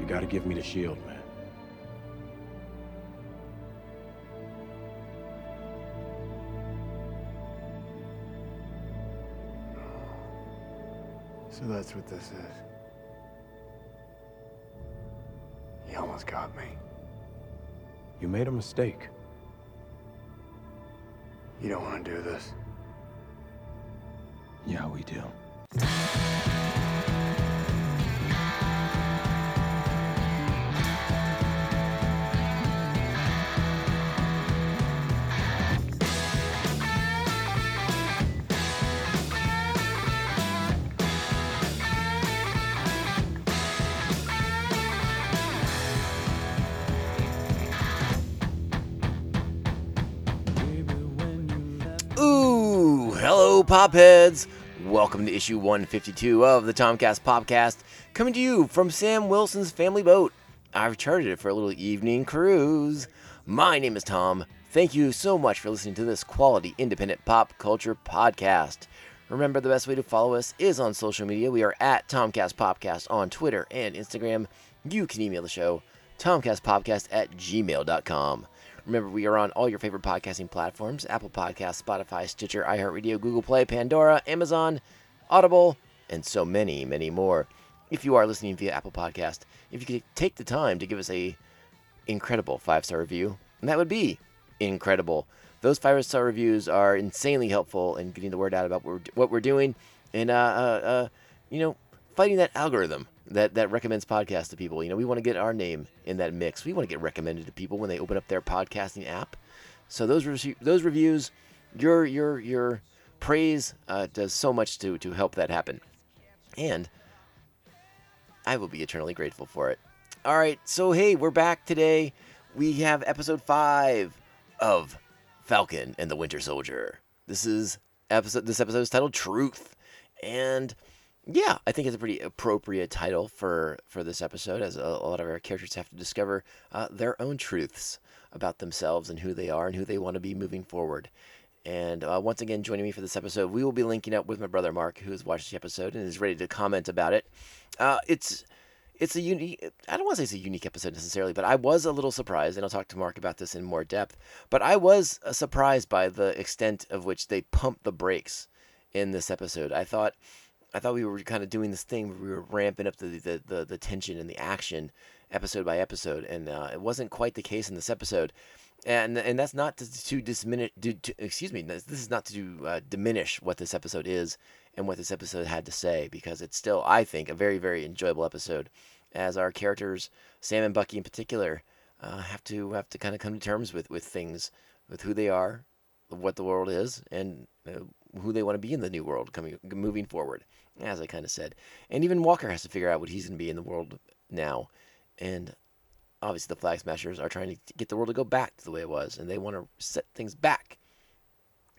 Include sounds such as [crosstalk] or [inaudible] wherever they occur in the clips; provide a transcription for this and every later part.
You gotta give me the shield, man. So that's what this is. You almost got me. You made a mistake. You don't want to do this. Yeah, we do. Hello, Popheads. Welcome to issue 152 of the Tomcast Podcast, coming to you from Sam Wilson's family boat. I've chartered it for a little evening cruise. My name is Tom. Thank you so much for listening to this quality independent pop culture podcast. Remember, the best way to follow us is on social media. We are at Tomcast Podcast on Twitter and Instagram. You can email the show, tomcastpodcast at gmail.com. Remember, we are on all your favorite podcasting platforms Apple Podcasts, Spotify, Stitcher, iHeartRadio, Google Play, Pandora, Amazon, Audible, and so many, many more. If you are listening via Apple Podcast, if you could take the time to give us a incredible five star review, and that would be incredible. Those five star reviews are insanely helpful in getting the word out about what we're, what we're doing and, uh, uh, uh, you know, fighting that algorithm that, that recommends podcasts to people. You know, we want to get our name in that mix. We want to get recommended to people when they open up their podcasting app. So those re- those reviews, your your your praise uh, does so much to to help that happen, and I will be eternally grateful for it. All right, so hey, we're back today. We have episode five of Falcon and the Winter Soldier. This is episode. This episode is titled Truth, and yeah, I think it's a pretty appropriate title for for this episode, as a, a lot of our characters have to discover uh, their own truths about themselves and who they are and who they want to be moving forward. And uh, once again, joining me for this episode, we will be linking up with my brother Mark, who has watched the episode and is ready to comment about it. Uh, it's it's a unique. I don't want to say it's a unique episode necessarily, but I was a little surprised, and I'll talk to Mark about this in more depth. But I was uh, surprised by the extent of which they pumped the brakes in this episode. I thought I thought we were kind of doing this thing where we were ramping up the the, the, the tension and the action episode by episode, and uh, it wasn't quite the case in this episode. And and that's not to, to diminish. To, to, excuse me. This, is not to uh, diminish what this episode is and what this episode had to say, because it's still, I think, a very very enjoyable episode. As our characters, Sam and Bucky in particular, uh, have to have to kind of come to terms with with things, with who they are, what the world is, and uh, who they want to be in the new world coming moving forward as I kind of said. And even Walker has to figure out what he's going to be in the world now. And obviously, the Flag Smashers are trying to get the world to go back to the way it was, and they want to set things back.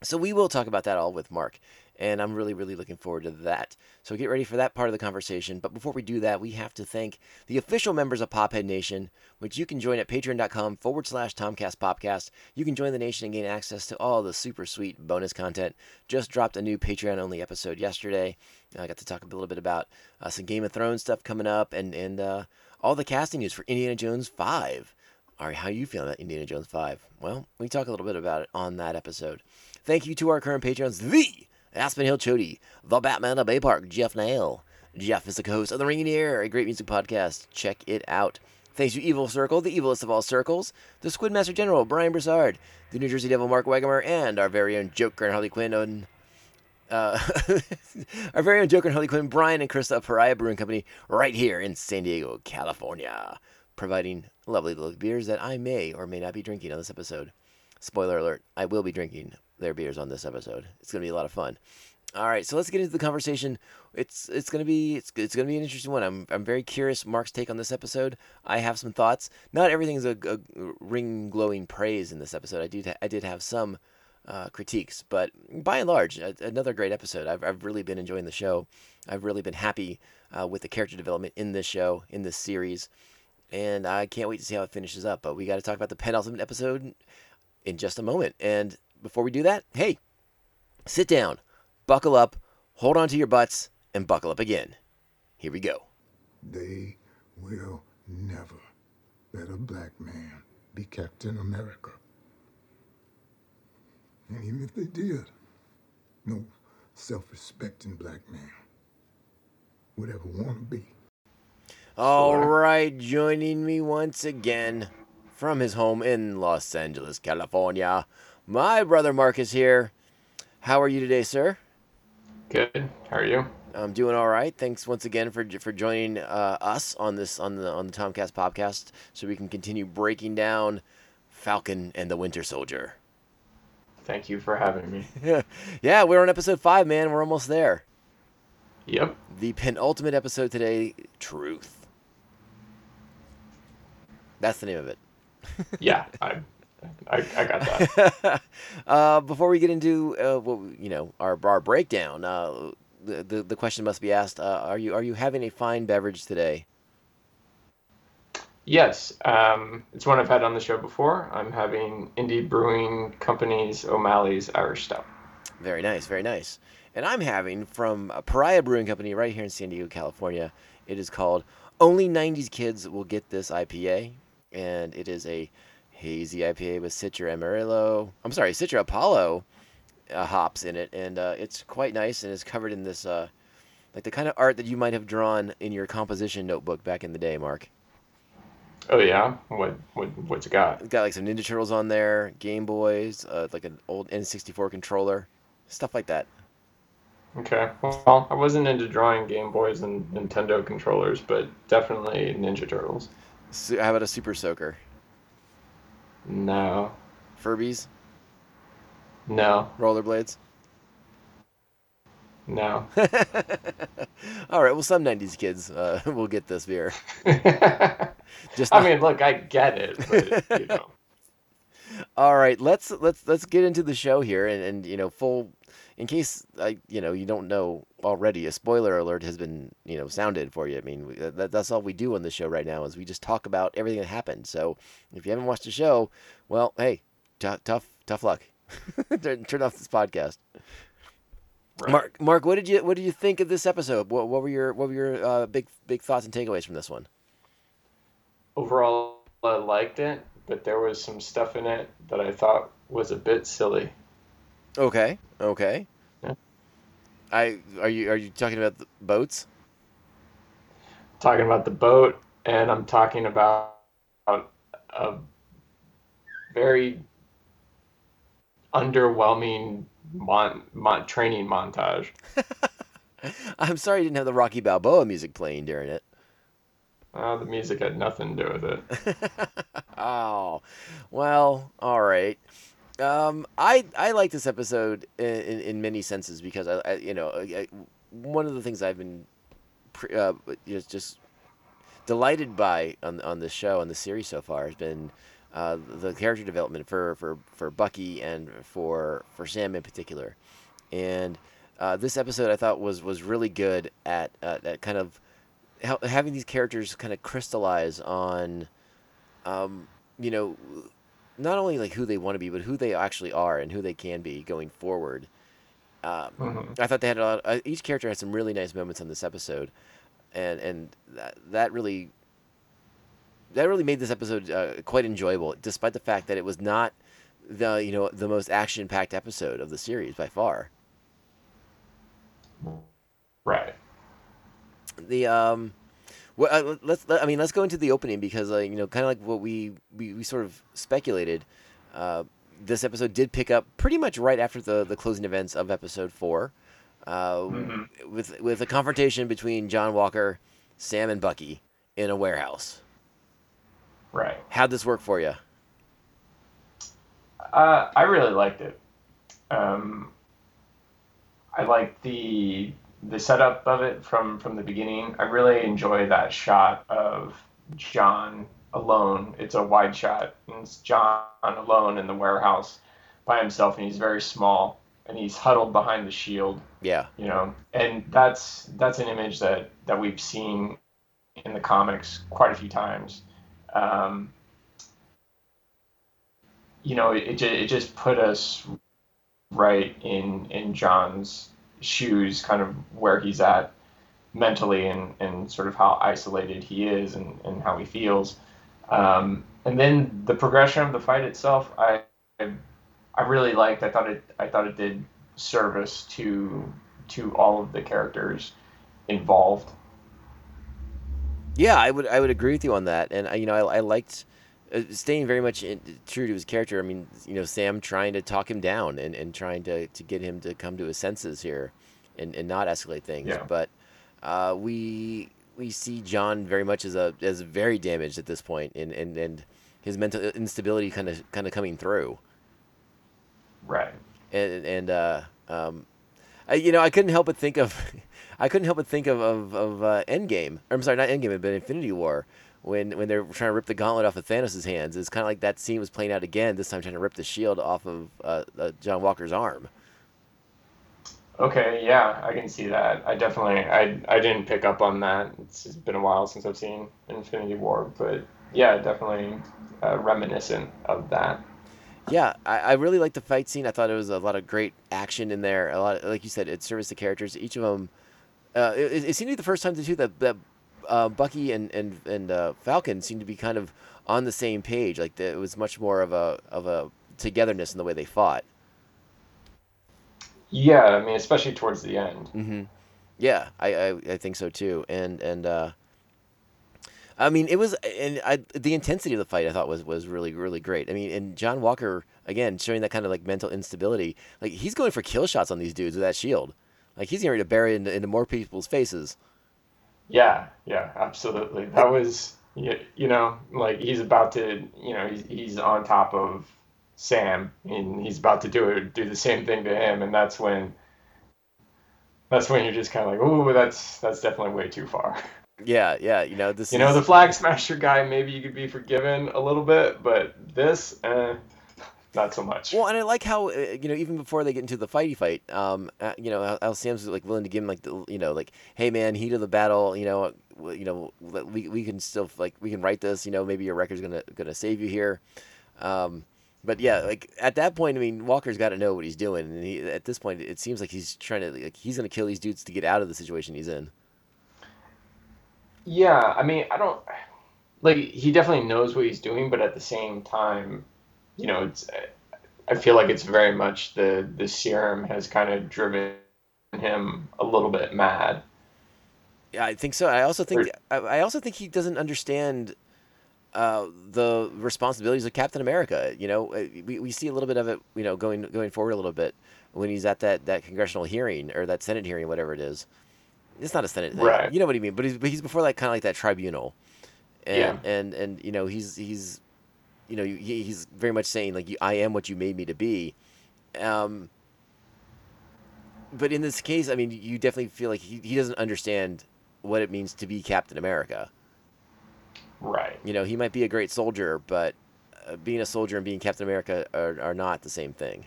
So we will talk about that all with Mark, and I'm really, really looking forward to that. So get ready for that part of the conversation. But before we do that, we have to thank the official members of Pophead Nation, which you can join at patreon.com forward slash Tomcast Popcast. You can join the nation and gain access to all the super sweet bonus content. Just dropped a new Patreon only episode yesterday. I got to talk a little bit about uh, some Game of Thrones stuff coming up and, and uh, all the casting news for Indiana Jones 5. All right, how are you feeling about Indiana Jones 5? Well, we talk a little bit about it on that episode. Thank you to our current patrons, the Aspen Hill Chody, the Batman of Bay Park, Jeff Nail. Jeff is the co-host of The Ring in the Air, a great music podcast. Check it out. Thanks to Evil Circle, the evilest of all circles, the Squid Master General, Brian Broussard, the New Jersey Devil, Mark Wagamer, and our very own Joker and Harley Quinn on uh, [laughs] our very own Joker and Harley Quinn, Brian and Krista Pariah Brewing Company, right here in San Diego, California, providing lovely little beers that I may or may not be drinking on this episode. Spoiler alert, I will be drinking their beers on this episode. It's going to be a lot of fun. All right, so let's get into the conversation. It's it's gonna be it's it's gonna be an interesting one. I'm I'm very curious Mark's take on this episode. I have some thoughts. Not everything is a, a ring glowing praise in this episode. I do I did have some uh, critiques, but by and large, a, another great episode. I've I've really been enjoying the show. I've really been happy uh, with the character development in this show in this series, and I can't wait to see how it finishes up. But we got to talk about the penultimate episode in just a moment. And before we do that, hey, sit down buckle up, hold on to your butts, and buckle up again. Here we go. They will never let a black man be Captain America. And even if they did, no self-respecting black man would ever want to be. All Sure. right, joining me once again from his home in Los Angeles, California, my brother Marcus here. How are you today, sir? Good. How are you? I'm doing all right. Thanks once again for for joining uh, us on this on the on the Tomcast podcast, so we can continue breaking down Falcon and the Winter Soldier. Thank you for having me. [laughs] yeah, we're on episode five, man. We're almost there. Yep. The penultimate episode today, Truth. That's the name of it. Yeah, I, I, I got that. [laughs] uh, before we get into uh, what you know our our breakdown, uh, the, the the question must be asked: uh, Are you are you having a fine beverage today? Yes, um, it's one I've had on the show before. I'm having Indie Brewing Company's O'Malley's Irish Stout. Very nice, very nice. And I'm having from Pariah Brewing Company right here in San Diego, California. It is called Only 90s Kids Will Get This IPA, and it is a hazy IPA with Citra Amarillo. I'm sorry, Citra Apollo uh, hops in it, and uh, it's quite nice and is covered in this uh, like the kind of art that you might have drawn in your composition notebook back in the day, Mark. Oh yeah, what what what's it got? It's got like some Ninja Turtles on there, Game Boys, uh, like an old N64 controller, stuff like that. Okay. Well, I wasn't into drawing Game Boys and Nintendo controllers, but definitely Ninja Turtles. How about a Super Soaker? No, Furbies, no, rollerblades. no. [laughs] All right, well, some '90s kids uh, [laughs] will get this beer. [laughs] Just I mean, look, I get it, but you know. all right. Let's let's let's get into the show here, and, and you know, full in case I you know you don't know already, a spoiler alert has been you know sounded for you. I mean, that, that's all we do on the show right now is we just talk about everything that happened. So if you haven't watched the show, well, hey, t- tough tough luck. [laughs] turn, turn off this podcast. Right. Mark, Mark, what did you what did you think of this episode? What, what were your what were your uh, big big thoughts and takeaways from this one? overall I liked it, but there was some stuff in it that I thought was a bit silly. Okay, okay. I are you are you talking about the boats? Talking about the boat, and I'm talking about a very underwhelming mon- mon- training montage. [laughs] I'm sorry you didn't have the Rocky Balboa music playing during it. Uh, the music had nothing to do with it. [laughs] oh, well, all right. Um, I I like this episode in, in, many senses because I, I you know I, one of the things I've been pre, uh, just delighted by on on this show and the series so far has been uh, the character development for, for, for Bucky and for for Sam in particular, and uh, this episode I thought was was really good at uh, at kind of ha- having these characters kind of crystallize on, um, you know, not only like who they want to be, but who they actually are and who they can be going forward. Um, Mhm. I thought they had a lot. Uh, each character had some really nice moments on this episode, and and that that really that really made this episode uh, quite enjoyable, despite the fact that it was not the you know the most action packed episode of the series by far. Right. the um well uh, let's let, i mean let's go into the opening because uh, you know kind of like what we, we we sort of speculated uh this episode did pick up pretty much right after the the closing events of episode four uh Mhm. with with a confrontation between john walker sam and bucky in a warehouse Right. how'd this work for you Uh, I really liked it. Um, I liked the the setup of it from from the beginning. I really enjoy that shot of John alone. It's a wide shot, and it's John alone in the warehouse by himself, and he's very small, and he's huddled behind the shield. yeah You know, and that's that's an image that that we've seen in the comics quite a few times. Um, you know, it, it, it just put us right in in John's shoes, kind of where he's at mentally and, and sort of how isolated he is and, and how he feels. Um, and then the progression of the fight itself, I, I, really liked. I thought it, I thought it did service to to all of the characters involved. Yeah, I would I would agree with you on that, and I, you know I, I liked staying very much in, true to his character. I mean, you know, Sam trying to talk him down and, and trying to, to get him to come to his senses here, and, and not escalate things. Yeah. But uh, we we see John very much as a as very damaged at this point, and, and, and his mental instability kind of kind of coming through. Right. and and uh, um, I, you know, I couldn't help but think of, [laughs] I couldn't help but think of of, of uh, Endgame. I'm sorry, not Endgame, but Infinity War. When when they're trying to rip the gauntlet off of Thanos' hands, it's kind of like that scene was playing out again. This time, trying to rip the shield off of uh, uh, John Walker's arm. Okay, yeah, I can see that. I definitely, I, I didn't pick up on that. It's been a while since I've seen Infinity War, but yeah, definitely uh, reminiscent of that. Yeah, I, I really liked the fight scene. I thought it was a lot of great action in there. A lot, like you said, it serviced the characters. Each of them, uh, it, it seemed to be the first time too that that uh, Bucky and and and uh, Falcon seemed to be kind of on the same page. Like the, it was much more of a of a togetherness in the way they fought. Yeah, I mean, especially towards the end. hmm Yeah, I, I I think so too. And and uh, I mean, it was and I, the intensity of the fight I thought was was really really great. I mean, and John Walker again showing that kind of like mental instability. Like he's going for kill shots on these dudes with that shield. Like he's getting ready to bury into, into more people's faces. Yeah, yeah, absolutely. That was, you, you know, like he's about to, you know, he's, he's on top of Sam and he's about to do it, do the same thing to him. And that's when, that's when you're just kind of like, oh, that's, that's definitely way too far. Yeah, yeah. You know this. You know, the Flag Smasher guy, maybe you could be forgiven a little bit, but this, eh, not so much. Well, and I like how uh, you know even before they get into the fighty fight, um, uh, you know how, how Sam's like willing to give him like the you know like, hey man, heat of the battle, you know, you know, we we can still like we can write this, you know, maybe your record's gonna gonna save you here, um, but yeah, like at that point, I mean, Walker's got to know what he's doing, and he, at this point, it seems like he's trying to like he's gonna kill these dudes to get out of the situation he's in. Yeah, I mean, I don't like he definitely knows what he's doing, but at the same time, you know, it's I feel like it's very much the the serum has kind of driven him a little bit mad. Yeah, I think so. I also think Or- I, I also think he doesn't understand uh, the responsibilities of Captain America. You know, Uh, we, we see a little bit of it. You know, going going forward a little bit when he's at that, that congressional hearing or that Senate hearing, whatever it is. It's not a Senate thing. Right. You know what I mean? But he's but he's before that kind of like that tribunal, and Yeah. and and you know he's he's you know he, he's very much saying like I am what you made me to be. Um, but in this case, I mean, you definitely feel like he, he doesn't understand what it means to be Captain America. Right. You know, he might be a great soldier, but uh, being a soldier and being Captain America are, are not the same thing.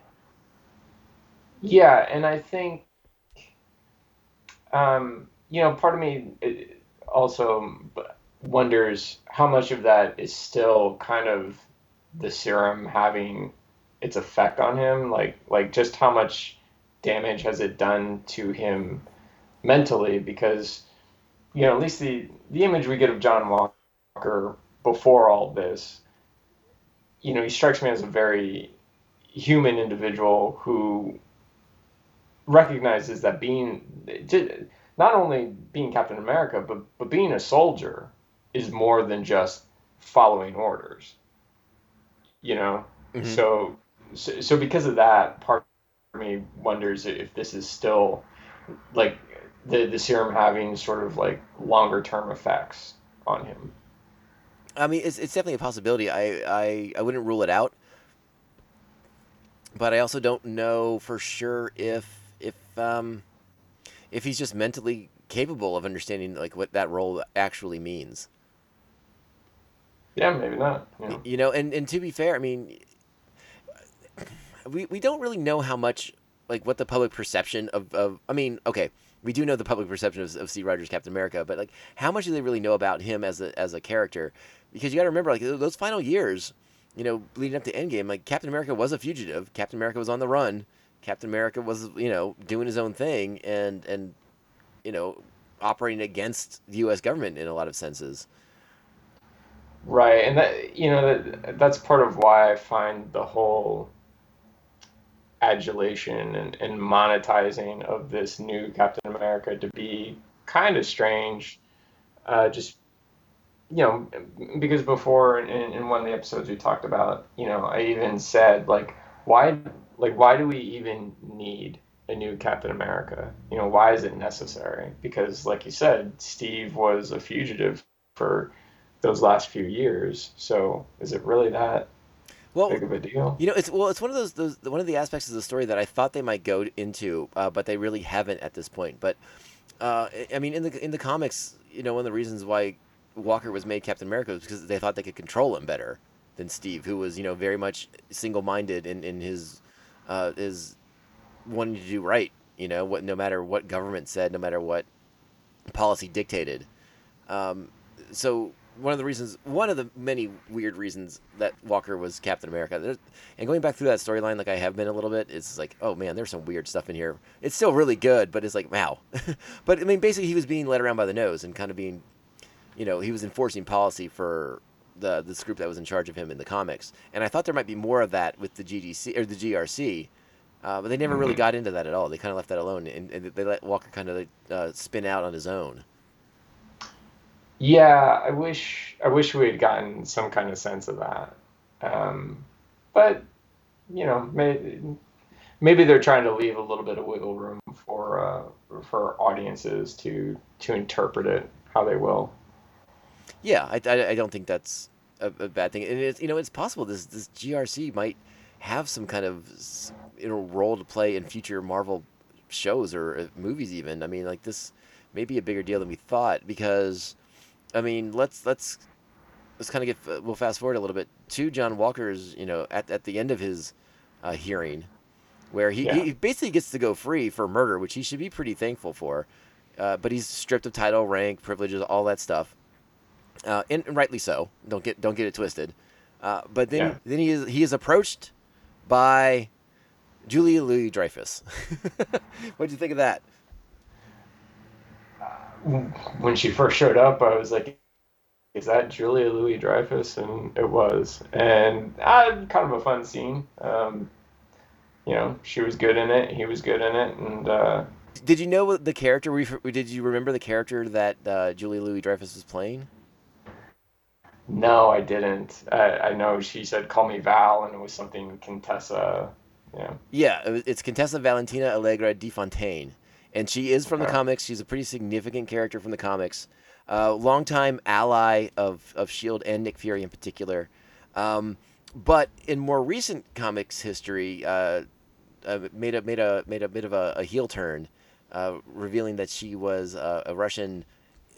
Yeah, and I think, um, you know, part of me uh, also wonders how much of that is still kind of the serum having its effect on him. Like, like just how much damage has it done to him mentally? Because, you know, at least the the image we get of John Walker before all this, you know, he strikes me as a very human individual who recognizes that being not only being Captain America, but but being a soldier is more than just following orders. You know, Mhm. so, so so because of that, part of me wonders if this is still like the the serum having sort of like longer term effects on him. I mean, it's, it's definitely a possibility. I, I, I wouldn't rule it out, but I also don't know for sure if if um, if he's just mentally capable of understanding like what that role actually means. Yeah, maybe not. You know? You know, and, and to be fair, I mean, we, we don't really know how much, like, what the public perception of, of I mean, okay, we do know the public perception of, of Steve Rogers, Captain America, but, like, how much do they really know about him as a, as a character? Because you got to remember, like, those final years, you know, leading up to Endgame, like, Captain America was a fugitive. Captain America was on the run. Captain America was, you know, doing his own thing and, and, you know, operating against the U.S. government in a lot of senses. Right, and that you know that that's part of why I find the whole adulation and, and monetizing of this new Captain America to be kind of strange. Uh, just you know, because before in, in one of the episodes we talked about, you know, I even said like, why, like, why do we even need a new Captain America? You know, why is it necessary? Because, like you said, Steve was a fugitive for those last few years. So, is it really that Well, big of a deal? you know, it's well, it's one of those, those one of the aspects of the story that I thought they might go into, uh, but they really haven't at this point. But uh, I mean, in the in the comics, you know, one of the reasons why Walker was made Captain America was because they thought they could control him better than Steve, who was you know very much single-minded in in his uh, his wanting to do right. You know, what no matter what government said, no matter what policy dictated. Um, so one of the reasons, one of the many weird reasons that Walker was Captain America, there's, and going back through that storyline, like I have been a little bit, it's like, oh man, there's some weird stuff in here. It's still really good, but it's like, wow. [laughs] but I mean, basically, he was being led around by the nose and kind of being, you know, he was enforcing policy for the this group that was in charge of him in the comics. And I thought there might be more of that with the GDC or the GRC. Uh, but they never really Mhm. got into that at all. They kind of left that alone, and, and they let Walker kind of uh, spin out on his own. Yeah, I wish I wish we had gotten some kind of sense of that. Um, but you know, maybe maybe they're trying to leave a little bit of wiggle room for uh, for audiences to to interpret it how they will. Yeah, I, I, I don't think that's a, a bad thing. And it's you know it's possible this this GRC might have some kind of you know role to play in future Marvel shows or uh, movies even. I mean like this may be a bigger deal than we thought because I mean let's let's let's kind of get we'll fast forward a little bit to John Walker's you know at at the end of his uh, hearing where he, Yeah. he basically gets to go free for murder, which he should be pretty thankful for. Uh, but he's stripped of title, rank, privileges, all that stuff uh, and and rightly so. Don't get don't get it twisted. Uh, but then Yeah. then he is he is approached by Julia Louis Dreyfus. [laughs] what do you think of that? When she first showed up, I was like, "Is that Julia Louis Dreyfus?" And it was, and uh, kind of a fun scene. Um, you know, she was good in it. He was good in it, and uh, Did you know the character? Did you remember the character that uh, Julia Louis Dreyfus was playing? No, I didn't. I, I know she said call me Val, and it was something Contessa. Yeah. Yeah, it's Contessa Valentina Allegra de Fontaine, and she is from the comics. She's a pretty significant character from the comics. Uh, longtime ally of of Shield and Nick Fury in particular. Um, but in more recent comics history, uh, uh, made a made a made a bit of a, a heel turn, uh, revealing that she was uh, a Russian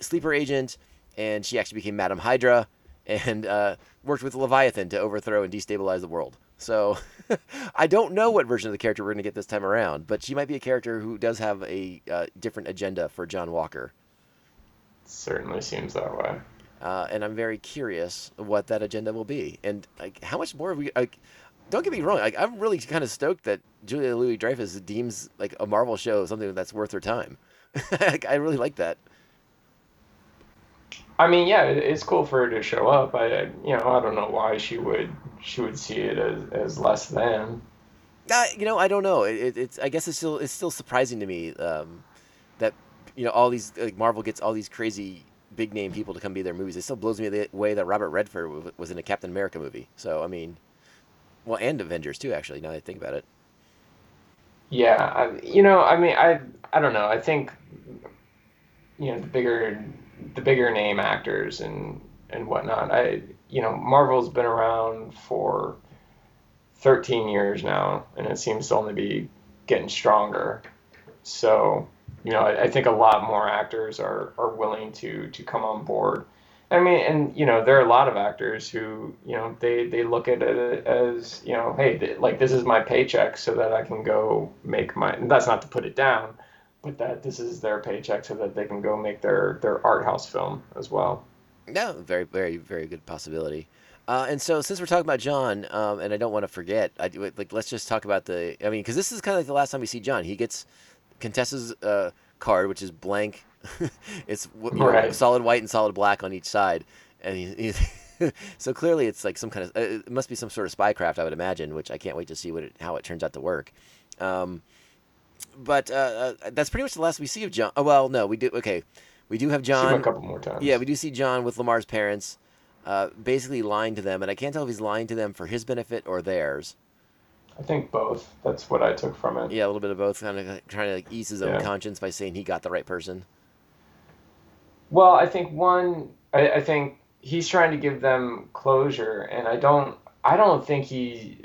sleeper agent, and she actually became Madame Hydra, and uh, worked with Leviathan to overthrow and destabilize the world. So [laughs] I don't know what version of the character we're going to get this time around, but she might be a character who does have a uh, different agenda for John Walker. Certainly seems that way. Uh, and I'm very curious what that agenda will be, and like how much more have we. Like, don't get me wrong, like, I'm really kind of stoked that Julia Louis Dreyfus deems like a Marvel show something that's worth her time. [laughs] Like, I really like that. I mean, yeah, it's cool for her to show up. I, I, you know, I don't know why she would she would see it as, as less than. Uh, you know, I don't know. It, it, it's I guess it's still it's still surprising to me um, that you know all these like Marvel gets all these crazy big name people to come be their movies. It still blows me the way that Robert Redford w- was in a Captain America movie. So I mean, well, and Avengers too. Actually, now that I think about it. Yeah, I, you know, I mean, I I don't know. I think you know the bigger the bigger name actors and and whatnot. I you know Marvel's been around for 13 years now, and it seems to only be getting stronger. So you know, I, I think a lot more actors are are willing to to come on board. I mean, and you know, there are a lot of actors who, you know, they they look at it as, you know, hey, th- like this is my paycheck, so that I can go make my. That's not to put it down, but that this is their paycheck, so that they can go make their their art house film as well. No, very, very, very good possibility. Uh, and so, since we're talking about John, um, and I don't want to forget, I like let's just talk about the. I mean, because this is kind of like the last time we see John. He gets Contessa's uh, card, which is blank. [laughs] it's you know, Right. solid white and solid black on each side, and he, he's [laughs] so clearly, it's like some kind of uh, it must be some sort of spycraft, I would imagine, which I can't wait to see what it, how it turns out to work. Um, but uh, uh, that's pretty much the last we see of John. Oh well, no, we do. Okay, we do have See him John. a couple more times. Yeah, we do see John with Lamar's parents, uh, basically lying to them, and I can't tell if he's lying to them for his benefit or theirs. I think both. That's what I took from it. Yeah, a little bit of both, kind of trying to like ease his own Yeah. conscience by saying he got the right person. Well, I think one, I, I think he's trying to give them closure, and I don't, I don't think he,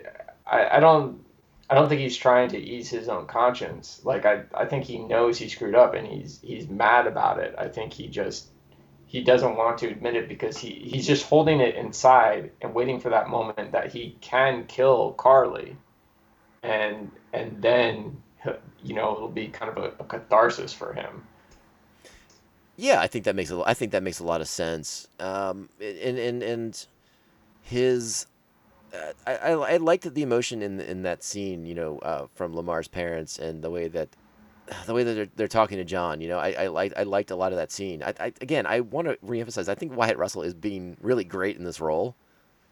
I, I don't, I don't think he's trying to ease his own conscience. Like I, I think he knows he screwed up, and he's he's mad about it. I think he just, he doesn't want to admit it because he he's just holding it inside and waiting for that moment that he can kill Carly, and and then, you know, it'll be kind of a, a catharsis for him. Yeah, I think that makes a I think that makes a lot of sense. Um, and and and his, I, I I liked the emotion in in that scene, you know, uh, from Lamar's parents and the way that [sighs] the way that they're, they're talking to John. You know, I I liked I liked a lot of that scene. I, I again I want to reemphasize. I think Wyatt Russell is being really great in this role.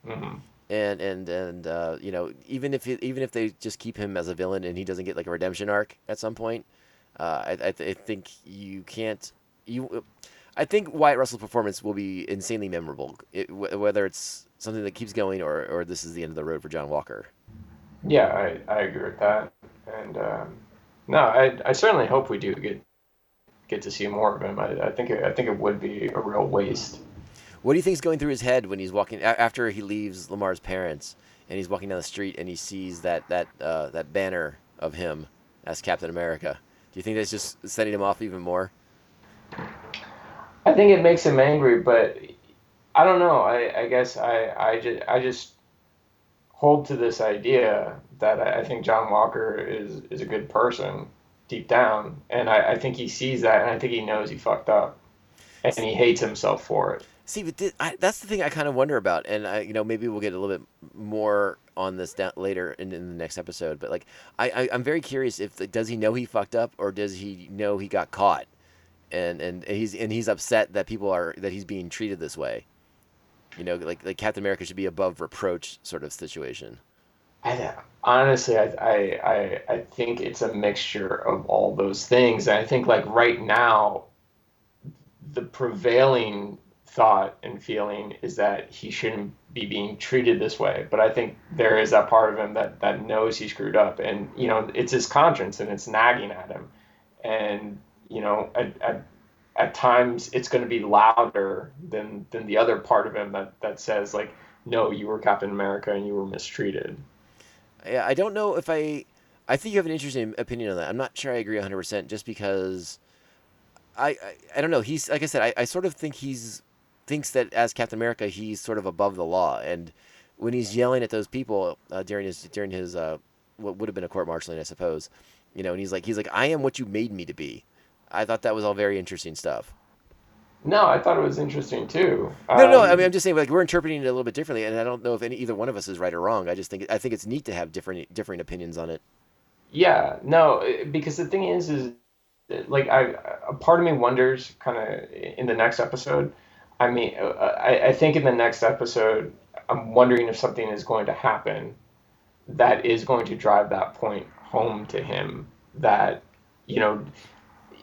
hmm And and and uh, you know, even if it, even if they just keep him as a villain and he doesn't get like a redemption arc at some point, uh, I I, th- I think you can't you. I think Wyatt Russell's performance will be insanely memorable, it, wh- whether it's something that keeps going or or this is the end of the road for John Walker. Yeah, I, I agree with that. And um, no, I, I certainly hope we do get get to see more of him. I, I think it, I think it would be a real waste. What do you think is going through his head when he's walking a- after he leaves Lamar's parents and he's walking down the street and he sees that that uh, that banner of him as Captain America? Do you think that's just setting him off even more? I think it makes him angry, but I don't know. I, I guess I, I, just, I just hold to this idea that I, think John Walker is, is a good person deep down. And I, I think he sees that and I think he knows he fucked up. And he hates himself for it. See, but thi- I, that's the thing I kind of wonder about, and I, you know, maybe we'll get a little bit more on this later in, in the next episode. But like, I, I I'm very curious if does he know he fucked up or does he know he got caught, and, and he's and he's upset that people are that he's being treated this way. You know, like like Captain America should be above reproach sort of situation. I, honestly, I, I, I, I think it's a mixture of all those things. And I think like right now, the prevailing thought and feeling is that he shouldn't be being treated this way. But I think there is that part of him that, that knows he screwed up. And, you know, it's his conscience and it's nagging at him. And, you know, at, at times it's going to be louder than, than the other part of him that, that says, like, no, you were Captain America and you were mistreated. Yeah, I don't know if I. I think you have an interesting opinion on that. I'm not sure I agree 100 percent just because. I, I I don't know. He's like I said. I, I sort of think he's thinks that as Captain America, he's sort of above the law, and when he's yelling at those people uh, during his during his uh, what would have been a court martialing, I suppose, you know, and he's like he's like I am what you made me to be. I thought that was all very interesting stuff. No, I thought it was interesting too. No, no. I Um, mean, I'm just saying, like we're interpreting it a little bit differently, and I don't know if any either one of us is right or wrong. I just think I think it's neat to have different differing opinions on it. Yeah, no, because the thing is, is like I, a part of me wonders, kind of in the next episode. I mean, uh, I, I think in the next episode, I'm wondering if something is going to happen that is going to drive that point home to him. That you know,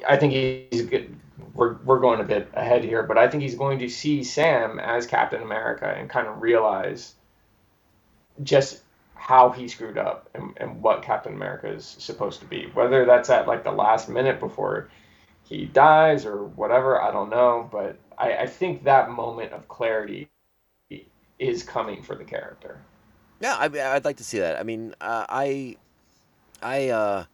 I think he's good. We're, we're going a bit ahead here, but I think he's going to see Sam as Captain America and kind of realize just how he screwed up and, and what Captain America is supposed to be. Whether that's at like the last minute before he dies or whatever, I don't know. But I, I think that moment of clarity is coming for the character. Yeah, I, I'd like to see that. I mean, uh, I, I, uh,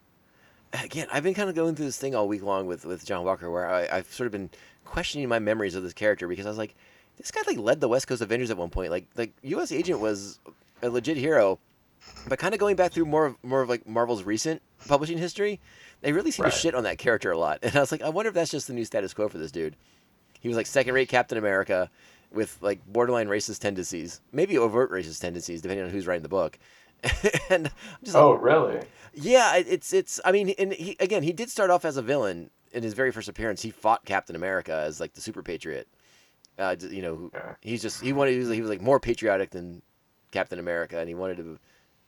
again, I've been kind of going through this thing all week long with, with John Walker, where I, I've sort of been questioning my memories of this character because I was like, this guy like led the West Coast Avengers at one point. Like, like U.S. Agent was a legit hero, but kind of going back through more of more of like Marvel's recent publishing history, they really seem Right. to shit on that character a lot. [laughs] And I was like, I wonder if that's just the new status quo for this dude. He was like second-rate Captain America with like borderline racist tendencies, maybe overt racist tendencies, depending on who's writing the book. [laughs] and I'm just like, Oh, really? yeah, it's it's. I mean, and he again, he did start off as a villain in his very first appearance. He fought Captain America as like the super patriot, Uh, you know, who, Yeah. he's just he wanted he was, he was like more patriotic than Captain America, and he wanted to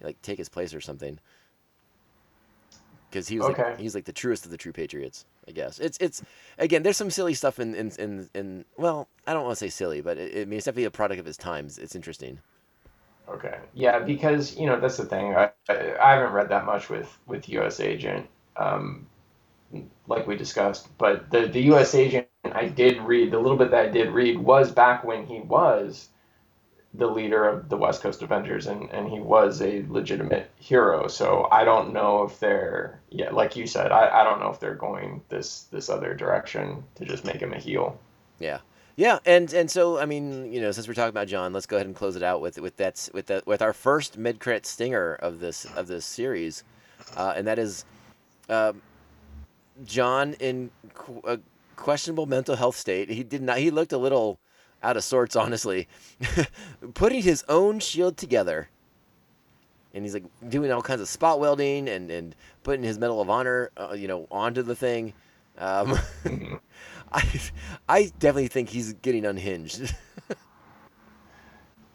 like take his place or something. Because he was Okay. like he's like the truest of the true patriots, I guess. It's it's again, there's some silly stuff in in in, in well, I don't want to say silly, but it, I mean it's definitely a product of his times. It's interesting. Okay. Yeah, because you know that's the thing. I, I haven't read that much with with U.S. Agent, um, like we discussed. But the the U.S. Agent I did read the little bit that I did read was back when he was the leader of the West Coast Avengers, and and he was a legitimate hero. So I don't know if they're yeah, like you said, I, I don't know if they're going this this other direction to just make him a heel. Yeah, yeah, and and so I mean, you know, since we're talking about John, let's go ahead and close it out with with that with that with our first mid credit stinger of this of this series, uh, and that is um, John in qu- a questionable mental health state. He did not. He looked a little out of sorts, honestly, [laughs] putting his own shield together. And he's like doing all kinds of spot welding and, and putting his Medal of Honor, uh, you know, onto the thing. Um, [laughs] [laughs] I, I definitely think he's getting unhinged. [laughs]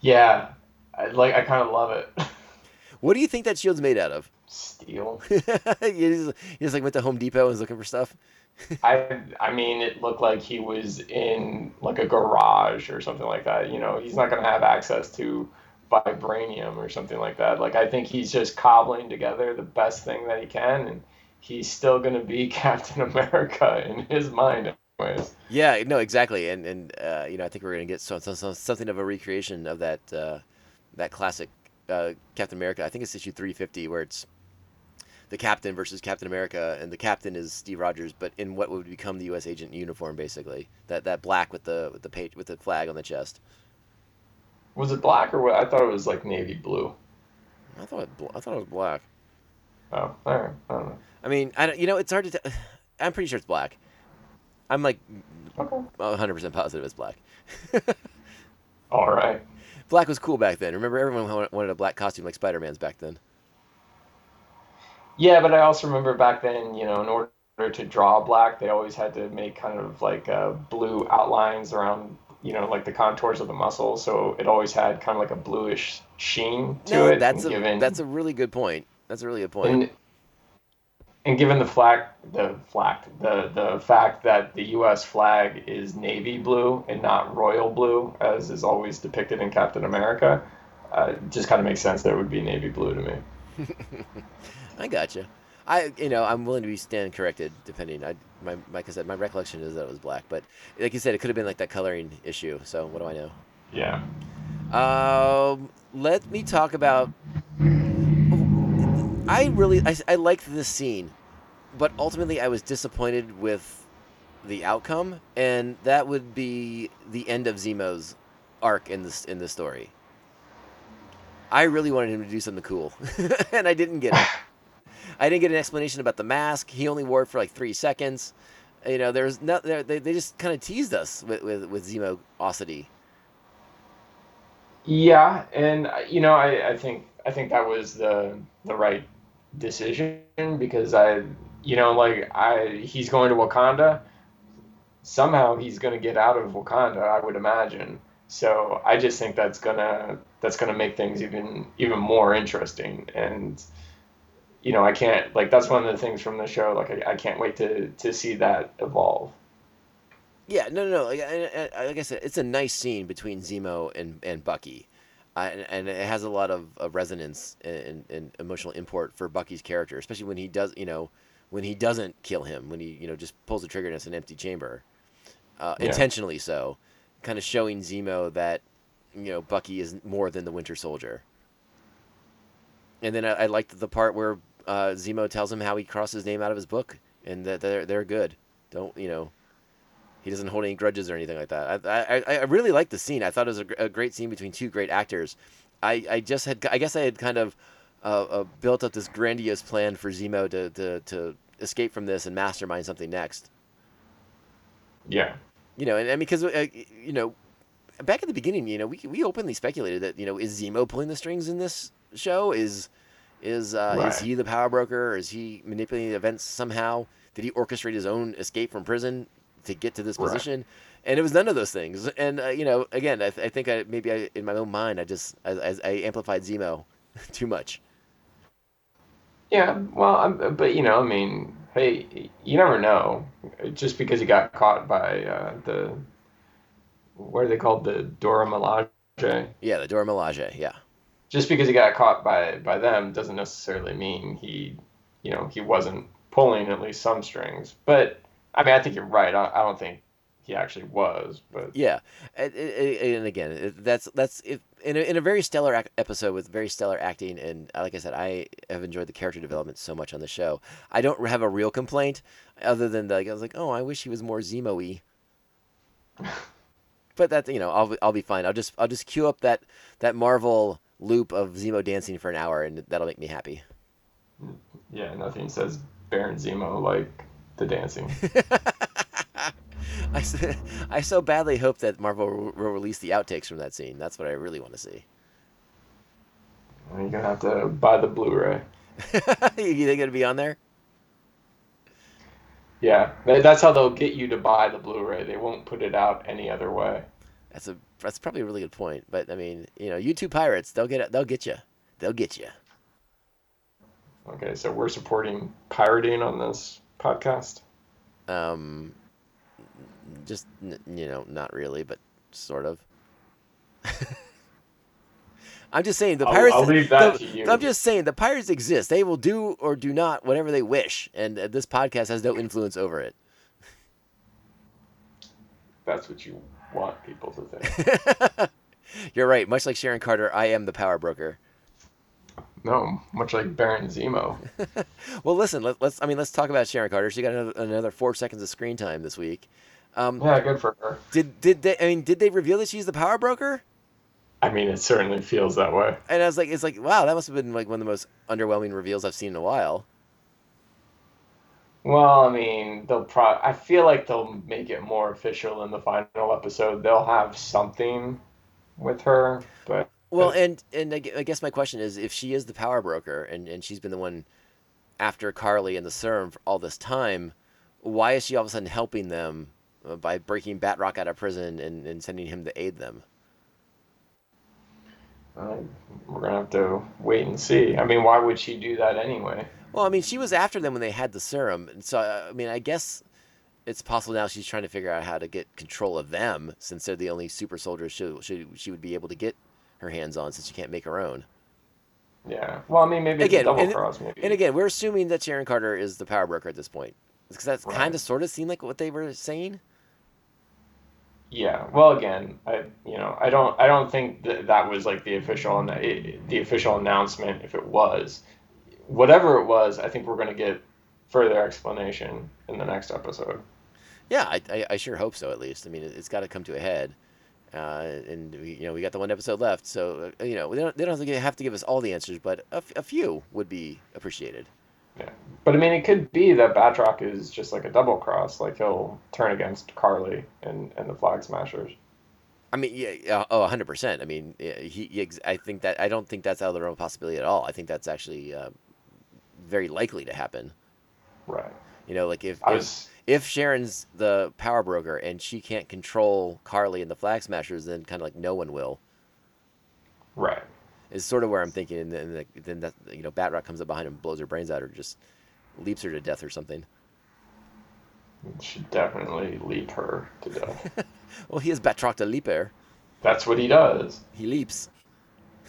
Yeah, I, like I kind of love it. [laughs] what do you think that shield's made out of? Steel. you, just, you just like went to Home Depot and was looking for stuff. I I mean, it looked like he was in like a garage or something like that. You know, he's not gonna have access to vibranium or something like that. Like I think he's just cobbling together the best thing that he can, and he's still gonna be Captain America in his mind, anyways. Yeah, no, exactly, and and uh, you know I think we're gonna get so, so, so- something of a recreation of that uh, that classic uh, Captain America. I think it's issue three fifty where it's the Captain versus Captain America, and the Captain is Steve Rogers, but in what would become the U.S. agent uniform, basically that that black with the with the page with the flag on the chest. Was it black or what? I thought it was like navy blue. I thought it, I thought it was black. Oh, all right. I don't know. I mean, I don't, you know, it's hard to. T- [sighs] I'm pretty sure it's black. I'm like Okay. 100 percent positive it's black. [laughs] All right. Black was cool back then. Remember, everyone wanted a black costume like Spider Man's back then. Yeah, but I also remember back then, you know, in order to draw black, they always had to make kind of like uh, blue outlines around, you know, like the contours of the muscles. So it always had kind of like a bluish sheen to no, it. that's a given, that's a really good point. That's a really good point. and, and given the flag, the flag, the the fact that the U.S. flag is navy blue and not royal blue, as is always depicted in Captain America, uh, just kind of makes sense that it would be navy blue to me. [laughs] I gotcha. I you know I'm willing to be stand corrected depending. I my like I said my recollection is that it was black, but like you said, it could have been like that coloring issue. So what do I know? Yeah. Um, let me talk about. I really I, I liked this scene, but ultimately I was disappointed with the outcome, and that would be the end of Zemo's arc in this in the story. I really wanted him to do something cool, [laughs] and I didn't get it. I didn't get an explanation about the mask. He only wore it for like three seconds. You know, there's no, they, they just kind of teased us with with, with Zemo Osity. Yeah, and uh, you know, I, I think I think that was the the right decision because I, you know, like I he's going to Wakanda. Somehow he's going to get out of Wakanda, I would imagine. So I just think that's gonna that's gonna make things even even more interesting. And you know, I can't like that's one of the things from the show. Like I, I can't wait to to see that evolve. Yeah, no, no, no. Like, I, I, like I said, it's a nice scene between Zemo and, and Bucky, and, and it has a lot of, of resonance and, and emotional import for Bucky's character, especially when he does, you know, when he doesn't kill him, when he, you know, just pulls the trigger and it's an empty chamber, uh, Yeah. intentionally so, kind of showing Zemo that, you know, Bucky is more than the Winter Soldier. And then I, I liked the part where uh, Zemo tells him how he crossed his name out of his book and that they're they're good. Don't you know? He doesn't hold any grudges or anything like that. I I, I really liked the scene. I thought it was a, a great scene between two great actors. I, I just had I guess I had kind of uh, uh, built up this grandiose plan for Zemo to, to to escape from this and mastermind something next. Yeah. You know, and, and because uh, you know, back at the beginning, you know, we we openly speculated that you know is Zemo pulling the strings in this show? Is is uh, is he the power broker? Or is he manipulating events somehow? Did he orchestrate his own escape from prison? To get to this Right. position, and it was none of those things. And uh, you know, again, I, th- I think I maybe I, in my own mind, I just I, I, I amplified Zemo [laughs] too much. Yeah, well, I'm, but you know, I mean, hey, you never know. Just because he got caught by uh, the what are they called, the Dora Milaje? Yeah, the Dora Milaje. Yeah. Just because he got caught by by them doesn't necessarily mean he, you know, he wasn't pulling at least some strings. But I mean, I think you're right. I, I don't think he actually was, but Yeah, and, and again, that's that's if, in a, in a very stellar ac- episode with very stellar acting, and uh, like I said, I have enjoyed the character development so much on the show. I don't have a real complaint, other than like I was like, oh, I wish he was more Zemo-y. [laughs] but that you know, I'll I'll be fine. I'll just I'll just queue up that that Marvel loop of Zemo dancing for an hour, and that'll make me happy. yeah, nothing says Baron Zemo like the dancing. [laughs] [laughs] I, so badly hope that Marvel will release the outtakes from that scene. That's what I really want to see. You're gonna have to buy the Blu-ray. [laughs] you think it'll be on there? Yeah, that's how they'll get you to buy the Blu-ray. They won't put it out any other way. That's a that's probably a really good point. But I mean, you know, YouTube pirates, they'll get they'll get you, they'll get you. Okay, so we're supporting pirating on this podcast. Um, just you know, not really, but sort of. [laughs] I'm just saying the I'll- pirates. I'll leave that the- to you. I'm just saying the pirates exist. They will do or do not whatever they wish, and uh, this podcast has no influence over it. That's what you want people to think. [laughs] You're right. Much like Sharon Carter, I am the power broker. No, much like Baron Zemo. [laughs] Well, listen. Let, let's. I mean, let's talk about Sharon Carter. She got another, another four seconds of screen time this week. Um, Yeah, good for her. Did did they? I mean, did they reveal that she's the power broker? I mean, it certainly feels that way. And I was like, it's like, wow, that must have been like one of the most underwhelming reveals I've seen in a while. Well, I mean, they'll pro. I feel like they'll make it more official in the final episode. They'll have something with her, but Well, and and I guess my question is, if she is the power broker and and she's been the one after Carly and the Serum for all this time, why is she all of a sudden helping them uh, by breaking Batroc out of prison and, and sending him to aid them? uh, we're gonna have to wait and see. I mean, why would she do that anyway? Well, I mean, she was after them when they had the serum, and so uh, I mean, I guess it's possible now she's trying to figure out how to get control of them, since they're the only super soldiers she she, she would be able to get her hands on, since she can't make her own. Yeah. Well, I mean, maybe Again, double and- cross. Maybe. And again, we're assuming that Sharon Carter is the power broker at this point, because that's Right. kind of sort of seemed like what they were saying. Yeah. Well, again, I you know I don't I don't think that that was like the official and the official announcement. If it was, whatever it was, I think we're gonna get further explanation in the next episode. Yeah, I, I, I sure hope so. At least, I mean, it, it's got to come to a head. Uh, and we, you know, we got the one episode left, so uh, you know, they don't, they don't have to, give, have to give us all the answers, but a, f- a few would be appreciated. Yeah. But I mean, it could be that Batroc is just like a double cross. Like he'll turn against Carly and and the Flag Smashers. I mean, yeah, oh, 100%. I mean, he, he, I think that, I don't think that's out of the realm of possibility at all. I think that's actually uh, very likely to happen. Right. You know, like if, I if, was. If Sharon's the power broker and she can't control Carly and the Flag Smashers, then kind of like no one will. Right. Is sort of where I'm thinking. And then, then that, you know, Batroc comes up behind him, blows her brains out, or just leaps her to death or something. Should definitely leap her to death. [laughs] Well, he is Batroc leap her. That's what he does. He leaps.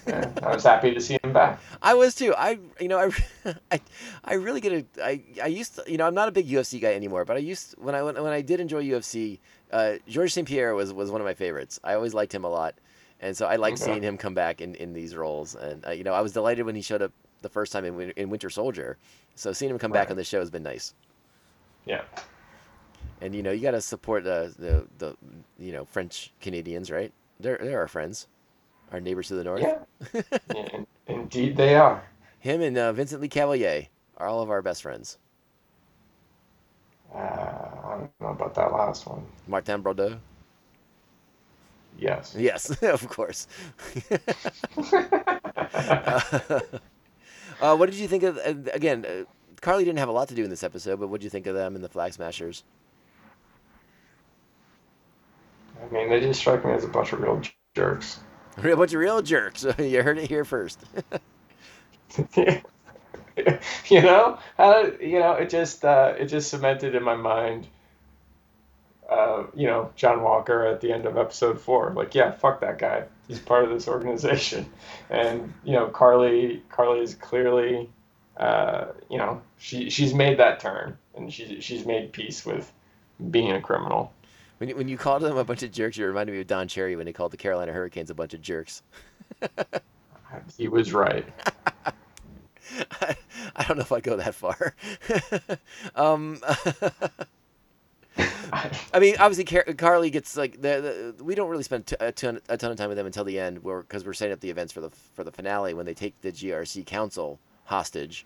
Yeah. I was happy to see him back. I was too. I you know I [laughs] I, I really get a I I used to you know I'm not a big UFC guy anymore, but I used when I when, when I did enjoy UFC, uh, Georges St Pierre was was one of my favorites. I always liked him a lot, and so I like Okay. seeing him come back in, in these roles. And uh, you know I was delighted when he showed up the first time in in Winter Soldier. So seeing him come back on the show has been nice. Yeah. And you know you got to support the, the the you know French Canadians, right? They're they're our friends, our neighbors to the north. Yeah. [laughs] yeah indeed, they are. Him and uh, Vincent Lecavalier are all of our best friends. Uh, I don't know about that last one. Martin Brodeur. Yes. Yes, [laughs] of course. [laughs] uh, what did you think of? Uh, again, uh, Carly didn't have a lot to do in this episode, but what did you think of them and the Flag Smashers? I mean, they just strike me as a bunch of real jerks. A bunch of real jerks. [laughs] you heard it here first. [laughs] [laughs] you know, how, you know, it just uh, it just cemented in my mind. Uh, you know, John Walker at the end of episode four, like, yeah, fuck that guy. He's part of this organization, and you know, Carly, Carly is clearly, uh, you know, she she's made that turn, and she she's made peace with being a criminal. When you, when you called them a bunch of jerks, you reminded me of Don Cherry when he called the Carolina Hurricanes a bunch of jerks. [laughs] He was right. [laughs] I, I don't know if I'd go that far. [laughs] um, I mean, obviously, Car- Carly gets like the, the we don't really spend t- a, ton, a ton of time with them until the end, where because we're setting up the events for the for the finale when they take the GRC council hostage,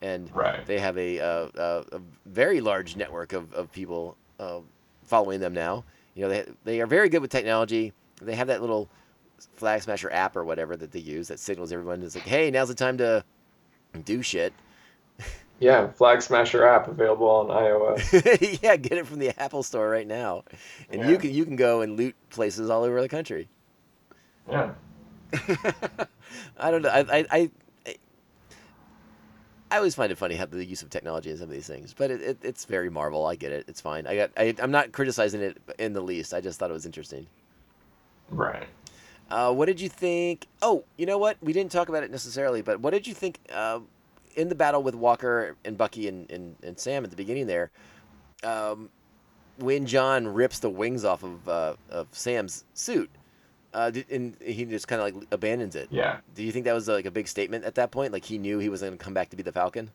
and Right. they have a, uh, uh, a very large network of of people uh, following them now. You know, they they are very good with technology. They have that little flag smasher app or whatever that they use that signals everyone. It's like, hey, now's the time to do shit. Yeah, Flag Smasher app available on iOS. [laughs] yeah, get it from the Apple Store right now, and you can you can go and loot places all over the country. Yeah. [laughs] I don't know. I I, I I always find it funny how the use of technology in some of these things, but it, it, it's very Marvel. I get it. It's fine. I got. I, I'm not criticizing it in the least. I just thought it was interesting. Right. Uh, what did you think? Oh, you know what? We didn't talk about it necessarily, but what did you think uh, in the battle with Walker and Bucky and, and, and Sam at the beginning there? Um, when John rips the wings off of uh, of Sam's suit, uh, did- and he just kind of like abandons it. Yeah. Do you think that was like a big statement at that point? Like he knew he was going to come back to be the Falcon.